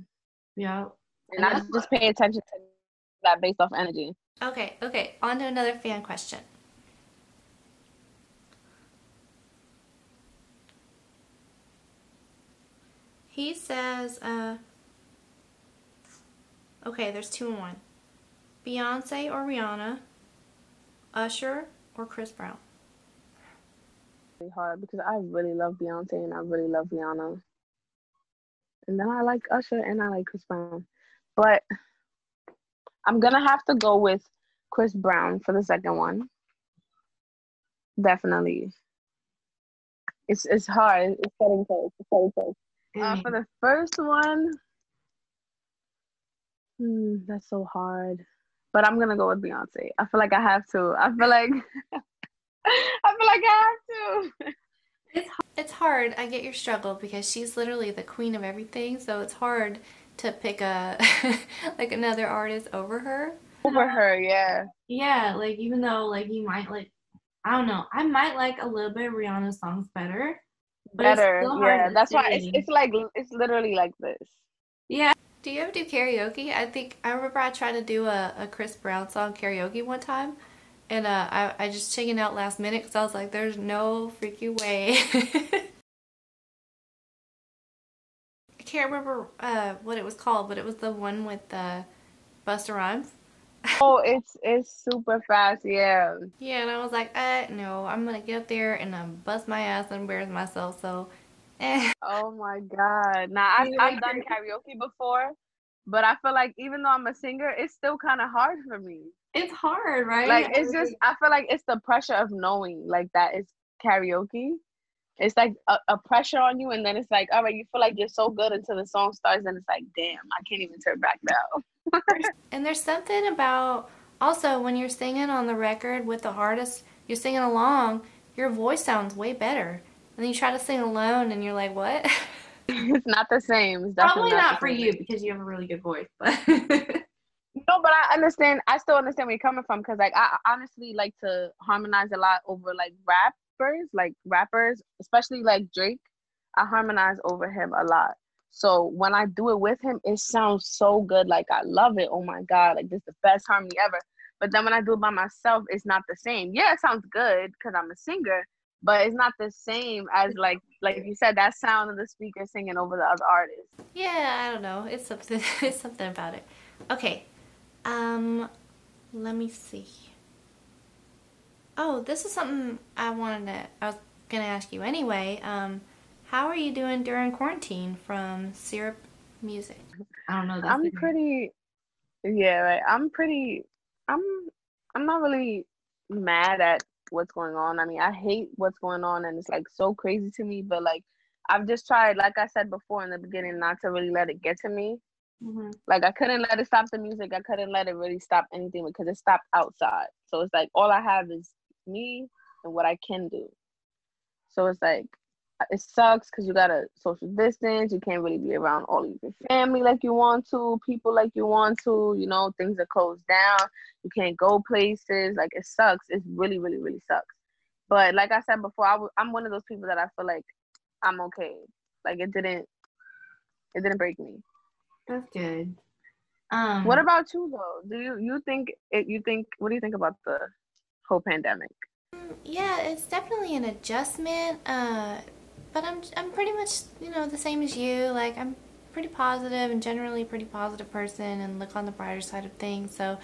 S4: yeah
S3: and, and I just pay attention to that based off energy.
S1: Okay, okay. On to another fan question. He says, uh, okay, there's two in one. Beyonce or Rihanna, Usher or Chris Brown?
S3: Really hard because I really love Beyonce and I really love Rihanna. And then I like Usher and I like Chris Brown. But I'm gonna have to go with Chris Brown for the second one. Definitely. It's it's hard. It's getting close. It's getting close. Uh, for the first one, hmm, that's so hard. But I'm gonna go with Beyonce. I feel like I have to. I feel like I feel like I have to.
S1: It's it's hard. I get your struggle because she's literally the queen of everything. So it's hard to pick a like another artist over her.
S3: Over her, yeah.
S4: Yeah, like even though like you might like I don't know, I might like a little bit of Rihanna's songs better.
S3: Better, yeah. That's why it's, it's like it's literally like this.
S1: Do you ever do karaoke? I think I remember I tried to do a, a Chris Brown song karaoke one time, and uh, I I just chickened out last minute because I was like, "There's no freaking way." I can't remember uh, what it was called, but it was the one with uh, Busta Rhymes.
S3: Oh, it's it's super fast, yeah.
S1: Yeah, and I was like, uh, no, I'm gonna get up there and um, bust my ass and embarrass myself. So.
S3: Oh my God. Now I've I've done karaoke before, but I feel like even though I'm a singer, it's still kind of hard for me.
S4: It's hard, right?
S3: Like it's just I feel like it's the pressure of knowing like that it's karaoke. It's like a, a pressure on you, and then it's like, all right, you feel like you're so good until the song starts, and it's like, damn, I can't even turn back now.
S1: And there's something about also when you're singing on the record with the hardest, you're singing along, your voice sounds way better. And then you try to sing alone and you're like, what?
S3: it's not the same. It's
S4: probably
S3: definitely
S4: not for
S3: same.
S4: you because you have a really good voice, but
S3: No, but I understand. I still understand where you're coming from because, like, I I honestly like to harmonize a lot over like rappers, like rappers, especially like Drake. I harmonize over him a lot. So when I do it with him, it sounds so good. Like I love it. Oh my god, like this is the best harmony ever. But then when I do it by myself, it's not the same. Yeah, it sounds good because I'm a singer, but it's not the same as like like you said that sound of the speaker singing over the other artist.
S1: yeah, I don't know. It's something it's something about it. Okay. Um let me see. Oh, this is something I wanted to I was gonna ask you anyway. Um how are you doing during quarantine from Syrup Music?
S4: I don't know. That's
S3: I'm
S4: the-
S3: pretty yeah, right. I'm pretty I'm I'm not really mad at what's going on. I mean, I hate what's going on and it's like so crazy to me, but like I've just tried, like I said before in the beginning, not to really let it get to me.
S4: Mhm.
S3: Like I couldn't let it stop the music. I couldn't let it really stop anything because it stopped outside. So it's like all I have is me and what I can do. So it's like it sucks because you gotta social distance. You can't really be around all of your family like you want to, people like you want to. You know, things are closed down. You can't go places. Like it sucks. It really, really, really sucks. But like I said before, I w- I'm one of those people that I feel like I'm okay. Like it didn't, it didn't break me.
S4: That's good. Um,
S3: What about you though? Do you you think it? You think what do you think about the whole pandemic?
S1: Yeah, it's definitely an adjustment. Uh, but I'm I'm pretty much you know the same as you. Like I'm pretty positive and generally pretty positive person, and look on the brighter side of things. So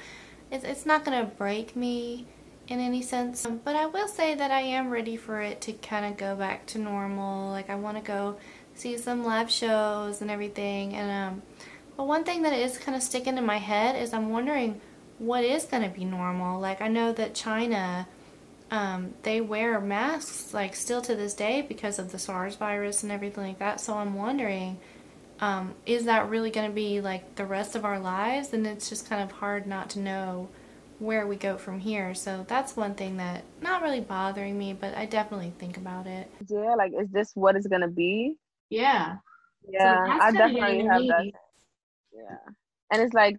S1: it's it's not gonna break me in any sense. But I will say that I am ready for it to kind of go back to normal. Like I want to go see some live shows and everything. And um, but one thing that is kind of sticking in my head is I'm wondering what is gonna be normal. Like I know that China um, they wear masks like still to this day because of the SARS virus and everything like that. So I'm wondering, um, is that really going to be like the rest of our lives? And it's just kind of hard not to know where we go from here. So that's one thing that not really bothering me, but I definitely think about it.
S3: Yeah, like is this what it's gonna be?
S4: Yeah.
S3: Yeah,
S4: that's
S3: I definitely have that. Yeah, and it's like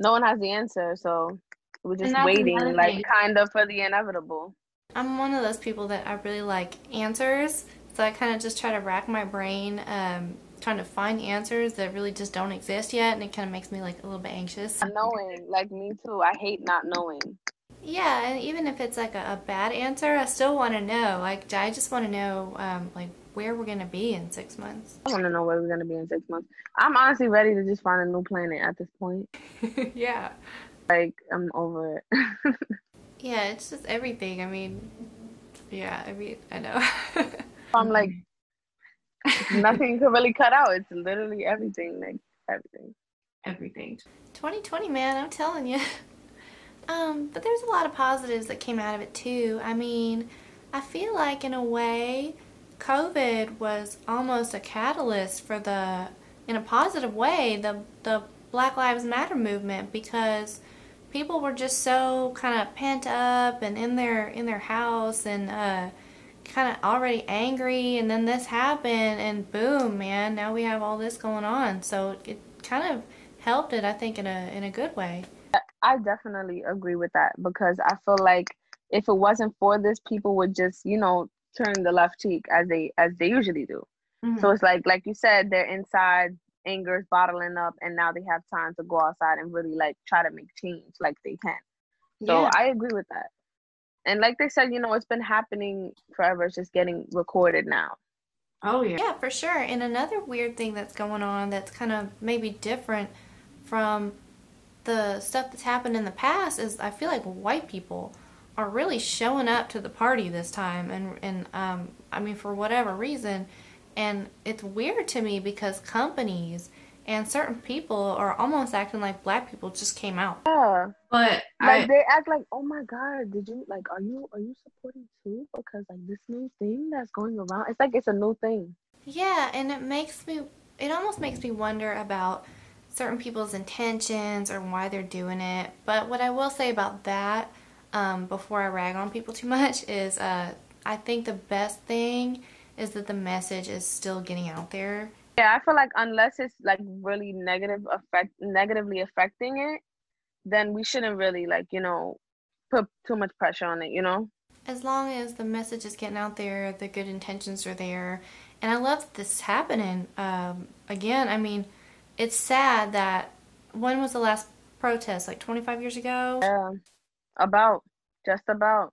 S3: no one has the answer, so we're just waiting, like
S4: thing.
S3: kind of for the inevitable.
S1: I'm one of those people that I really like answers. So I kind of just try to rack my brain, um, trying to find answers that really just don't exist yet. And it kind of makes me like a little bit anxious.
S3: Knowing, like me too. I hate not knowing.
S1: Yeah, and even if it's like a, a bad answer, I still want to know. Like, I just want to know, um, like, where we're gonna be in six months.
S3: I want to know where we're gonna be in six months. I'm honestly ready to just find a new planet at this point.
S1: yeah.
S3: Like I'm over it.
S1: Yeah, it's just everything. I mean, yeah, I mean, I know.
S3: I'm like nothing could really cut out. It's literally everything, like everything.
S4: Everything.
S1: 2020, man, I'm telling you. Um, but there's a lot of positives that came out of it too. I mean, I feel like in a way, COVID was almost a catalyst for the, in a positive way, the the Black Lives Matter movement because people were just so kind of pent up and in their in their house and uh, kind of already angry, and then this happened, and boom, man, now we have all this going on. So it kind of helped it, I think, in a in a good way.
S3: I definitely agree with that because I feel like if it wasn't for this, people would just, you know, turn the left cheek as they as they usually do. Mm-hmm. So it's like like you said, they're inside, anger is bottling up, and now they have time to go outside and really like try to make change like they can. So yeah. I agree with that. And like they said, you know, it's been happening forever. It's just getting recorded now.
S1: Oh yeah. Yeah, for sure. And another weird thing that's going on that's kind of maybe different from the stuff that's happened in the past is I feel like white people are really showing up to the party this time and and um I mean for whatever reason and it's weird to me because companies and certain people are almost acting like black people just came out.
S3: Yeah.
S4: But
S3: like I, they act like, oh my god, did you like are you are you supporting too? Because like this new thing that's going around, it's like it's a new thing.
S1: Yeah, and it makes me it almost makes me wonder about certain people's intentions or why they're doing it. But what I will say about that, um, before I rag on people too much, is uh, I think the best thing is that the message is still getting out there.
S3: Yeah, I feel like unless it's like really negative effect, negatively affecting it, then we shouldn't really like you know put too much pressure on it. You know.
S1: As long as the message is getting out there, the good intentions are there, and I love this is happening. Um, again, I mean it's sad that when was the last protest? Like 25 years ago?
S3: Yeah, about, just about.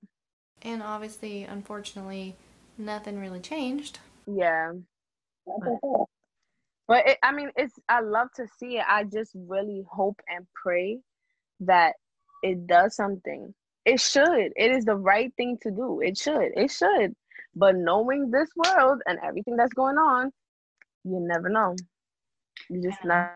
S1: And obviously, unfortunately, nothing really changed.
S3: Yeah. But, it, I mean, it's I love to see it. I just really hope and pray that it does something. It should. It is the right thing to do. It should. It should. But knowing this world and everything that's going on, you never know. You just never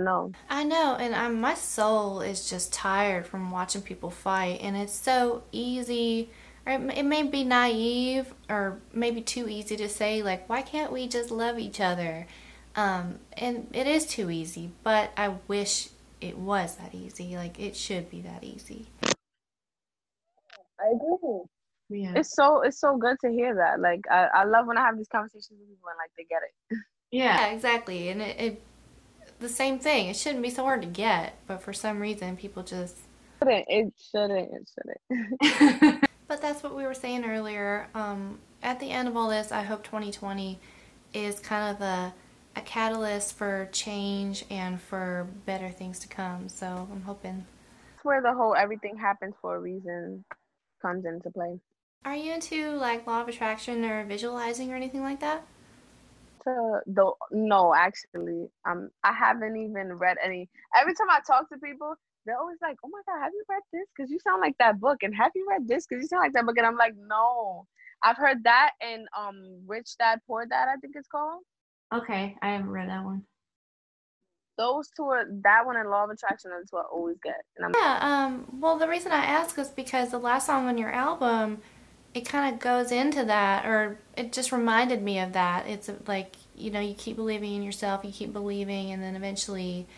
S3: know.
S1: I know, and I'm, my soul is just tired from watching people fight, and it's so easy. Or it may be naive, or maybe too easy to say, like, why can't we just love each other? Um, and it is too easy, but I wish it was that easy. Like, it should be that easy.
S3: I agree. Yeah. It's so it's so good to hear that. Like I, I love when I have these conversations with people and like they get it.
S1: Yeah, yeah exactly. And it, it, the same thing. It shouldn't be so hard to get, but for some reason, people just.
S3: It shouldn't. It shouldn't.
S1: but that's what we were saying earlier. Um, at the end of all this, I hope 2020 is kind of a, a catalyst for change and for better things to come. So I'm hoping.
S3: That's where the whole everything happens for a reason comes into play.
S1: Are you into like law of attraction or visualizing or anything like that?
S3: to the no actually um i haven't even read any every time i talk to people they're always like oh my god have you read this? Because you sound like that book and have you read this? Because you sound like that book and i'm like no i've heard that and um rich dad poor dad i think it's called.
S4: Okay i haven't read that one.
S3: Those two are that one and law of attraction are the two i always get
S1: yeah um well the reason i ask is because the last song on your album it kind of goes into that or it just reminded me of that. It's like you know you keep believing in yourself you keep believing and then eventually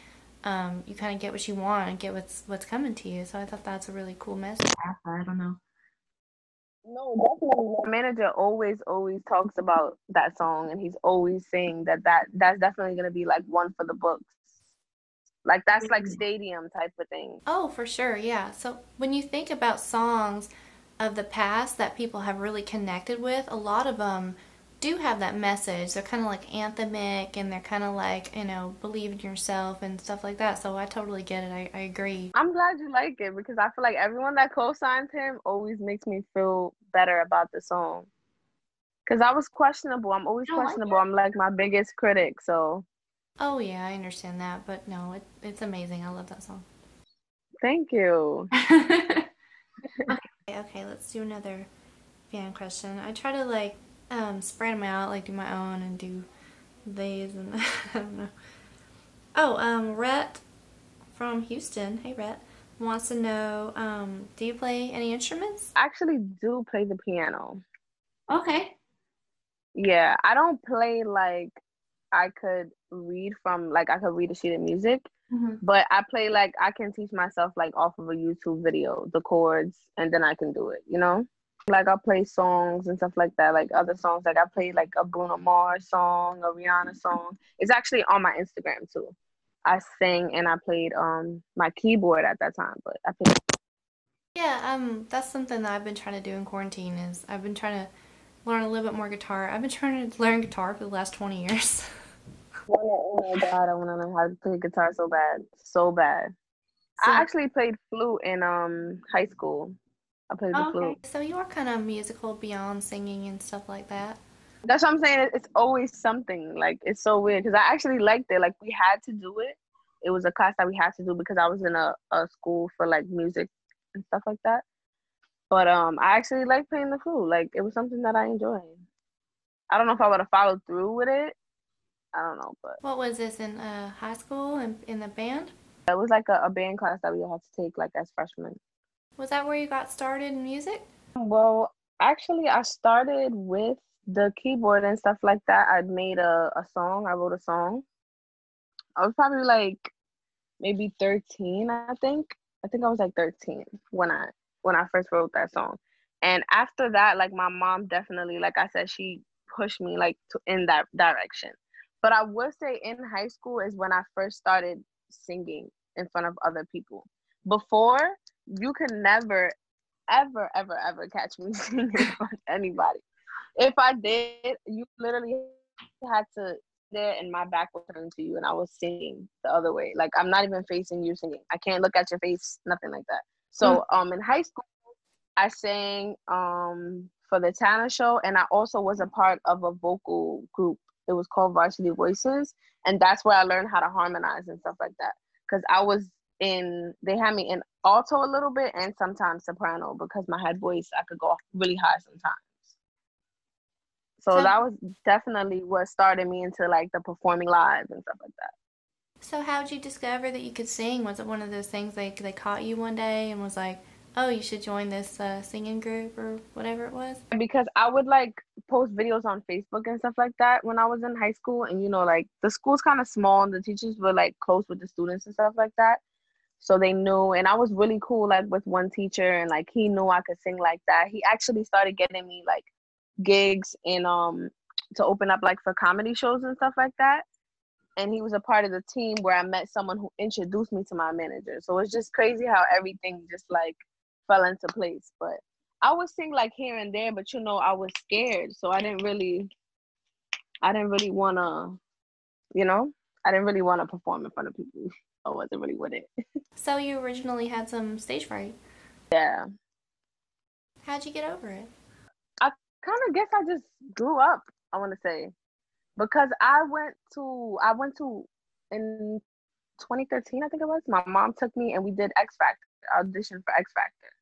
S1: um, you kind of get what you want and get what's what's coming to you. So i thought that's a really cool message.
S4: I don't know.
S3: No definitely. My manager always always talks about that song and he's always saying that that that's definitely going to be like one for the books. Like that's like mm-hmm. stadium type of thing.
S1: Oh for sure yeah. So when you think about songs of the past that people have really connected with, a lot of them do have that message. They're kind of like anthemic and they're kind of like, you know, believe in yourself and stuff like that. So I totally get it. I, I agree.
S3: I'm glad you like it because I feel like everyone that co signs him always makes me feel better about the song. Because I was questionable. I'm always questionable. Like I'm like my biggest critic. So.
S1: Oh, yeah, I understand that. But no, it, it's amazing. I love that song.
S3: Thank you.
S1: Okay, let's do another fan question. I try to like um, spread them out, like do my own and do these and I don't know. Oh, um, Rhett from Houston, hey Rhett, wants to know, um, do you play any instruments?
S3: I actually do play the piano.
S1: Okay.
S3: Yeah, I don't play like I could read from, like I could read a sheet of music. Mm-hmm. But I play like I can teach myself like off of a YouTube video, the chords, and then I can do it, you know? Like I play songs and stuff like that, like other songs. Like I play like a Bruno Mars song, a Rihanna song. It's actually on my Instagram too. I sang and I played um my keyboard at that time, but I played.
S1: Yeah, um, that's something that I've been trying to do in quarantine. Is I've been trying to learn a little bit more guitar. I've been trying to learn guitar for the last twenty years.
S3: oh my god, I want to learn how to play guitar so bad, so bad.
S1: So-
S3: I actually played flute in um high school. I played the
S1: Oh,
S3: flute.
S1: okay. So you are kind of musical beyond singing and stuff like that.
S3: That's what I'm saying. It's always something. Like it's so weird because I actually liked it. Like we had to do it. It was a class that we had to do because I was in a, a school for like music and stuff like that. But um, I actually like playing the flute. Like it was something that I enjoyed. I don't know if I would have followed through with it. I don't know, but
S1: What was this in uh, high school and in the band?
S3: it was like a, a band class that we had to take like as freshmen.
S1: Was that where you got started in music?
S3: Well, actually, I started with the keyboard and stuff like that. I'd made a, a song. I wrote a song. I was probably like maybe 13, I think. I think I was like 13 when I when I first wrote that song. And after that, like my mom definitely, like I said, she pushed me like to, in that direction. But I would say in high school is when I first started singing in front of other people. Before, you can never, ever, ever, ever catch me singing in anybody. If I did, you literally had to there and my back was turned to you and I was singing the other way. Like I'm not even facing you singing. I can't look at your face, nothing like that. So um in high school I sang um for the Tanner show and I also was a part of a vocal group. It was called Varsity Voices and that's where I learned how to harmonize and stuff like that. Cause I was in they had me in alto a little bit and sometimes soprano because my head voice I could go really high sometimes. So
S1: So-
S3: that was definitely what started me into like the performing live and stuff like that.
S1: So how'd you discover that you could sing? Was it one of those things like they caught you one day and was like, "Oh, you should join this uh, singing group or whatever it was"?
S3: Because I would like post videos on Facebook and stuff like that when I was in high school, and you know, like the school's kind of small and the teachers were like close with the students and stuff like that. So they knew, and I was really cool like with one teacher, and like he knew I could sing like that. He actually started getting me like gigs and um to open up like for comedy shows and stuff like that. And he was a part of the team where I met someone who introduced me to my manager. So it's just crazy how everything just like fell into place. But I would sing like here and there, but you know, I was scared. So I didn't really I didn't really wanna you know, I didn't really want to perform in front of people. I wasn't really with it.
S1: So you originally had some stage fright.
S3: Yeah.
S1: How'd you get over it?
S3: I kind of guess I just grew up. I want to say because I went to I went to in 2013 I think it was. My mom took me and we did X Factor audition for X Factor,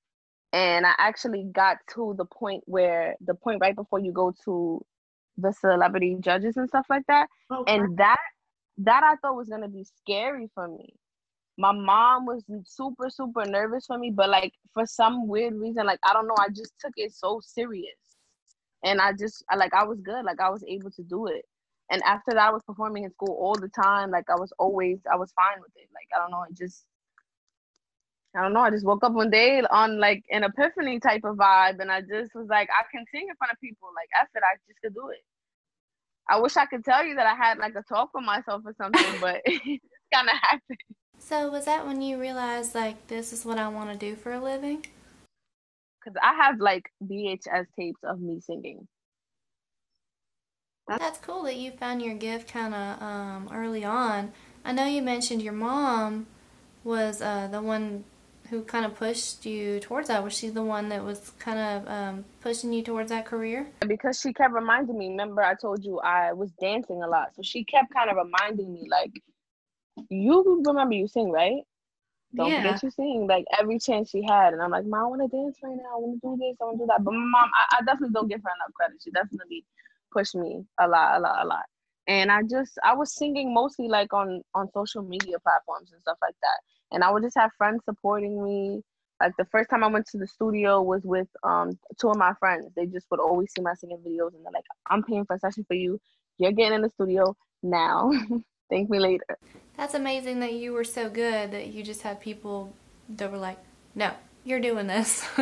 S3: and I actually got to the point where the point right before you go to the celebrity judges and stuff like that,
S4: Oh,
S3: and that that I thought was gonna be scary for me. My mom was super super nervous for me, but like for some weird reason, like I don't know, I just took it so serious and I just like I was good, like I was able to do it. And after that, I was performing in school all the time. Like I was always, I was fine with it. Like I don't know, it just, I don't know. I just woke up one day on like an epiphany type of vibe, and I just was like, I can sing in front of people. Like F it, I just could do it. I wish I could tell you that I had like a talk with myself or something, but it kind of happened.
S1: So was that when you realized like this is what I want to do for a living?
S3: Cause I have like VHS tapes of me singing.
S1: That's cool that you found your gift kind of um, early on. I know you mentioned your mom was uh, the one who kind of pushed you towards that. Was she the one that was kind of um, pushing you towards that career?
S3: because she kept reminding me. Remember, I told you I was dancing a lot, so she kept kind of reminding me, like, you remember you sing, right? Don't
S4: Yeah.
S3: forget you sing. Like every chance she had, and I'm like, Mom, I want to dance right now. I want to do this. I want to do that. But my mom, I, I definitely don't give her enough credit. She definitely pushed me a lot, a lot, a lot. And I just, I was singing mostly like on on social media platforms and stuff like that. And I would just have friends supporting me. Like the first time I went to the studio was with um two of my friends. They just would always see my singing videos and they're like, I'm paying for a session for you. You're getting in the studio now. Thank me later.
S1: That's amazing that you were so good that you just had people that were like, no, you're doing this.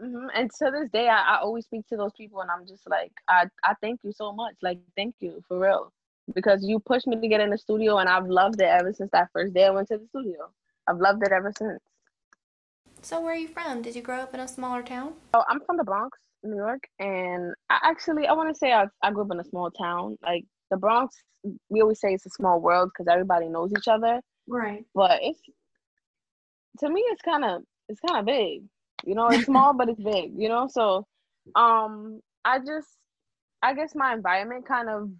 S3: hmm And to this day, I, I always speak to those people and I'm just like, I, I thank you so much. Like, thank you for real. Because you pushed me to get in the studio and I've loved it ever since that first day I went to the studio. I've loved it ever since.
S1: So where are you from? Did you grow up in a smaller town?
S3: Oh, I'm from the Bronx, New York, and I actually I want to say I, I grew up in a small town. Like the Bronx, we always say it's a small world because everybody knows each other.
S4: Right.
S3: But it's to me, it's kind of it's kind of big. You know, it's small but it's big. You know, so um, I just I guess my environment kind of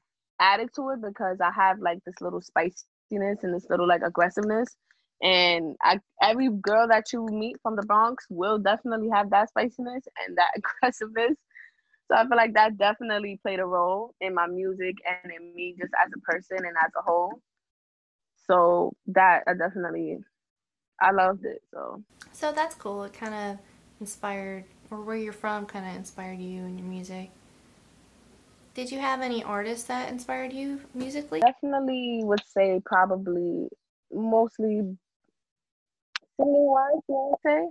S3: added to it because I have like this little spiciness and this little like aggressiveness. And I, every girl that you meet from the Bronx will definitely have that spiciness and that aggressiveness. So I feel like that definitely played a role in my music and in me just as a person and as a whole. So that I definitely, I loved it. So.
S1: So that's cool. It kind of inspired, or where you're from, kind of inspired you and your music. Did you have any artists that inspired you musically?
S3: Definitely would say probably mostly singing wise, you say.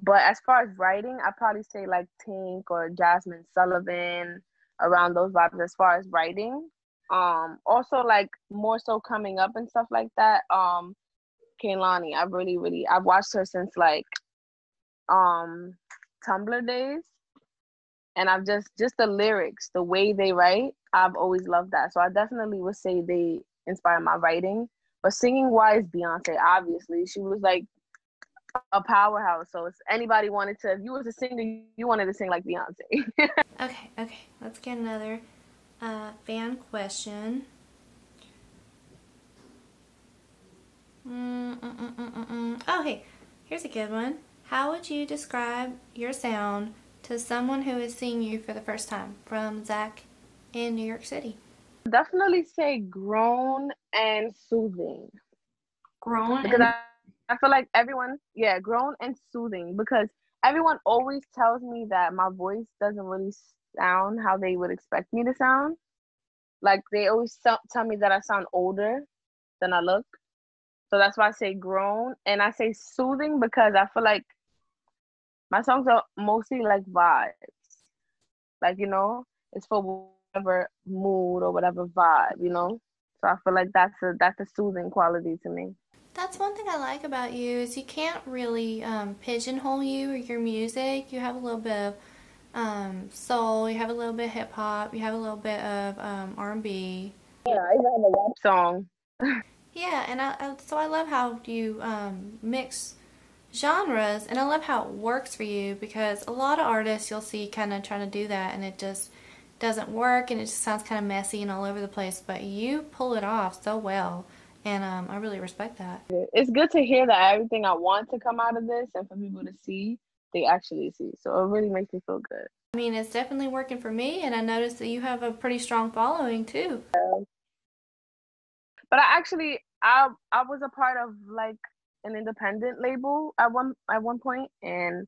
S3: But as far as writing, I'd probably say like Tink or Jazmine Sullivan around those vibes as far as writing. Um also like more so coming up and stuff like that. Um Kehlani, I've really, really I've watched her since like um Tumblr days. And I've just just the lyrics, the way they write, I've always loved that. So I definitely would say they inspire my writing. But singing wise, Beyonce, obviously. She was like a powerhouse. So if anybody wanted to, if you was a singer, you wanted to sing like Beyonce.
S1: okay, okay. Let's get another uh, fan question. Mm, mm, mm, oh, hey, here's a good one. How would you describe your sound to someone who is seeing you for the first time from Zach in New York City?
S3: Definitely say grown and soothing.
S4: Grown
S3: because and- I, I feel like everyone, yeah, grown and soothing because everyone always tells me that my voice doesn't really sound how they would expect me to sound. Like they always tell me that I sound older than I look. So that's why I say grown and I say soothing because I feel like my songs are mostly like vibes. Like, you know, it's for whatever mood or whatever vibe, you know? So I feel like that's a that's a soothing quality to me.
S1: That's one thing I like about you is you can't really um, pigeonhole you or your music. You have a little bit of um, soul, you have a little bit of hip hop, you have a little bit of um, R&B.
S3: Yeah, I even have a rap song.
S1: yeah, and I, I, so I love how you um, mix genres and I love how it works for you because a lot of artists you'll see kind of trying to do that and it just doesn't work and it just sounds kind of messy and all over the place but you pull it off so well and um, I really respect that.
S3: It's good to hear that everything I want to come out of this and for people to see they actually see so it really makes me feel good.
S1: I mean it's definitely working for me and I noticed that you have a pretty strong following too.
S3: But I actually I I was a part of like an independent label at one at one point, and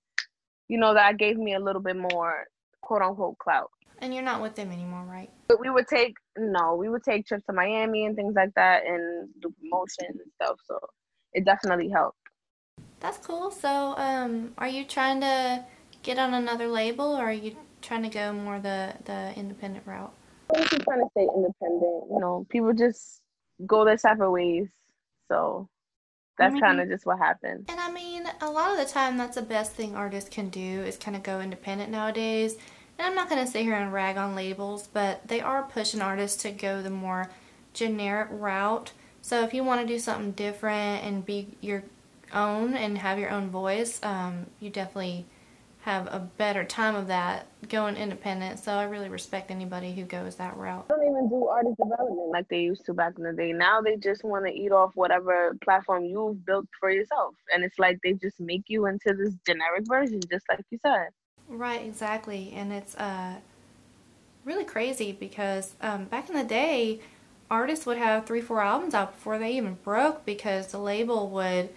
S3: you know that gave me a little bit more quote unquote clout.
S1: And you're not with them anymore, right?
S3: But we would take no, we would take trips to Miami and things like that, and do promotions and stuff. So it definitely helped.
S1: That's cool. So, um, are you trying to get on another label, or are you trying to go more the the independent route?
S3: I'm just trying to stay independent. You know, people just go their separate ways. So that's kind of just what happened.
S1: And I mean, a lot of the time, that's the best thing artists can do is kind of go independent nowadays. And I'm not going to sit here and rag on labels, but they are pushing artists to go the more generic route. So if you want to do something different and be your own and have your own voice, um, you definitely have a better time of that going independent. So I really respect anybody who goes that route.
S3: They don't even do artist development like they used to back in the day. Now they just want to eat off whatever platform you've built for yourself. And it's like they just make you into this generic version, just like you said.
S1: Right, exactly. And it's uh, really crazy because um, back in the day, artists would have three, four albums out before they even broke because the label would,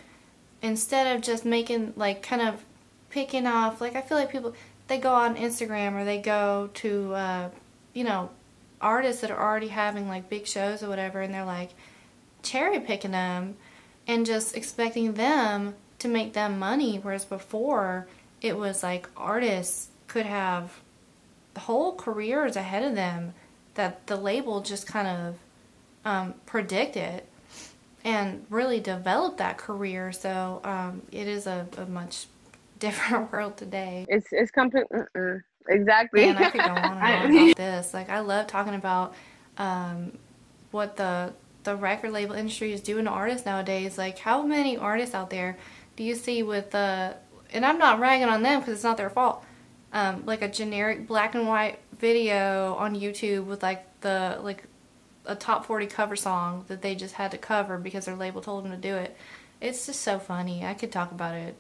S1: instead of just making like kind of picking off like I feel like people they go on Instagram or they go to uh, you know artists that are already having like big shows or whatever and they're like cherry picking them and just expecting them to make them money whereas before it was like artists could have whole careers ahead of them that the label just kind of um, predict it and really developed that career. So um, it is a, a, much different world today.
S3: It's it's complete. Exactly.
S1: And I could go on and on about this. Like I love talking about um, what the the record label industry is doing to artists nowadays. Like how many artists out there do you see with the and I'm not ragging on them because it's not their fault. Um, like a generic black and white video on YouTube with like the like a top 40 cover song that they just had to cover because their label told them to do it. It's just so funny. I could talk about it.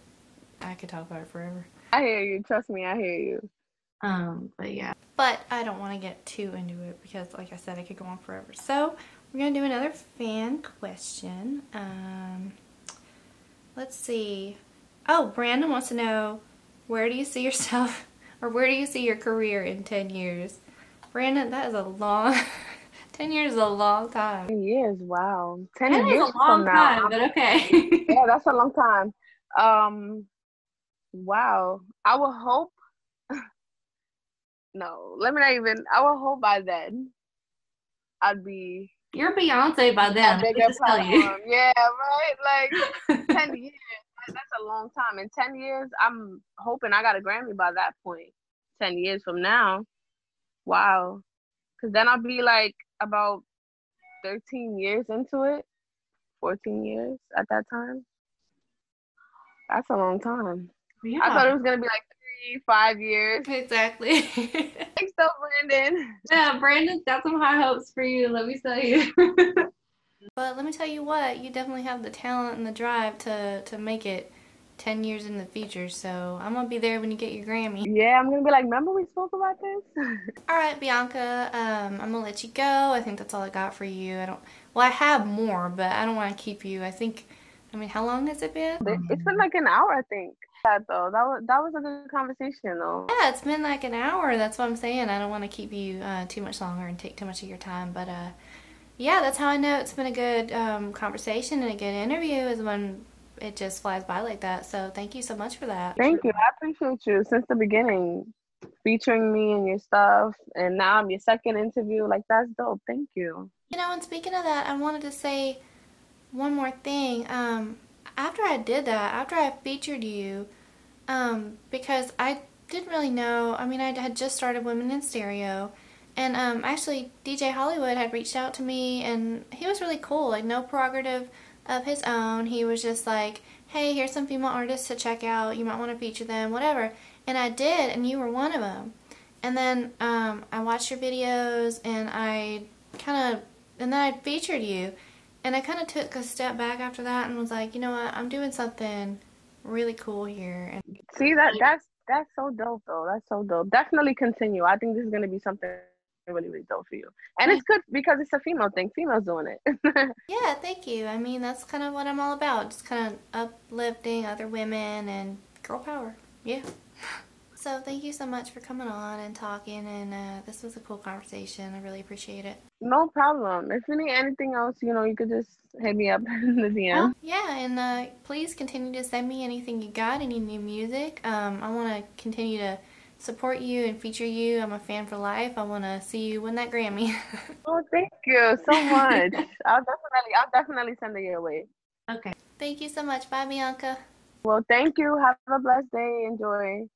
S1: I could talk about it forever.
S3: I hear you. Trust me, I hear you.
S1: Um, but yeah. But I don't want to get too into it because, like I said, I could go on forever. So we're gonna do another fan question. Um, let's see. Oh, Brandon wants to know where do you see yourself, or where do you see your career in ten years? Brandon, that is a long. Ten years is a long time.
S3: Ten years, wow.
S4: Ten, Ten years is a long time, now, but okay.
S3: yeah, that's a long time. Um, wow. I would hope. no, let me not even. I would hope by then, I'd be.
S4: You're Beyonce by then. Just tell you.
S3: Yeah, right. Like ten years. That's a long time. In ten years, I'm hoping I got a Grammy by that point. Ten years from now, wow. Because then I'll be like about 13 years into it, 14 years at that time. That's a long time. Yeah. I thought it was gonna be like three, five years.
S1: Exactly.
S3: Thanks, though, Brandon.
S4: Yeah, Brandon's got some high hopes for you. Let me tell you.
S1: but let me tell you what, you definitely have the talent and the drive to to make it 10 years in the future, so I'm gonna be there when you get your Grammy.
S3: Yeah, I'm gonna be like, remember we spoke about this?
S1: all right, Bianca, um, I'm gonna let you go. I think that's all I got for you. I don't, well, I have more, but I don't wanna keep you. I think, I mean, how long has it been?
S3: It's been like an hour, I think. That though, that was that was a good conversation though.
S1: Yeah, it's been like an hour. That's what I'm saying. I don't want to keep you uh, too much longer and take too much of your time, but uh, yeah, that's how I know it's been a good um, conversation and a good interview is when it just flies by like that. So thank you so much for that.
S3: Thank you. I appreciate you since the beginning, featuring me and your stuff. And now I'm your second interview. Like that's dope. Thank you.
S1: You know, and speaking of that, I wanted to say one more thing. Um, after I did that, after I featured you, um, because I didn't really know. I mean, I had just started Women in Stereo. And um, actually, DJ Hollywood had reached out to me, and he was really cool. Like, no prerogative of his own. He was just like, hey, here's some female artists to check out. You might want to feature them, whatever. And I did, and you were one of them. And then um, I watched your videos, and I kind of, and then I featured you. And I kind of took a step back after that and was like, you know what, I'm doing something really cool here. And
S3: see that that's that's so dope though. That's so dope. Definitely continue. I think this is gonna be something really, really dope for you. And it's good because it's a female thing. Females doing it.
S1: yeah, thank you. I mean, that's kind of what I'm all about. Just kind of uplifting other women and girl power. Yeah. So thank you so much for coming on and talking, and uh, this was a cool conversation. I really appreciate it.
S3: No problem. If you need anything else, you know, you could just hit me up in the DM.
S1: yeah, and uh, please continue to send me anything you got, any new music. Um, I want to continue to support you and feature you. I'm a fan for life. I want to see you win that Grammy.
S3: oh, thank you so much. I'll definitely, I'll definitely send it your way.
S1: Okay. Thank you so much. Bye, Bianca.
S3: Well, thank you. Have a blessed day. Enjoy.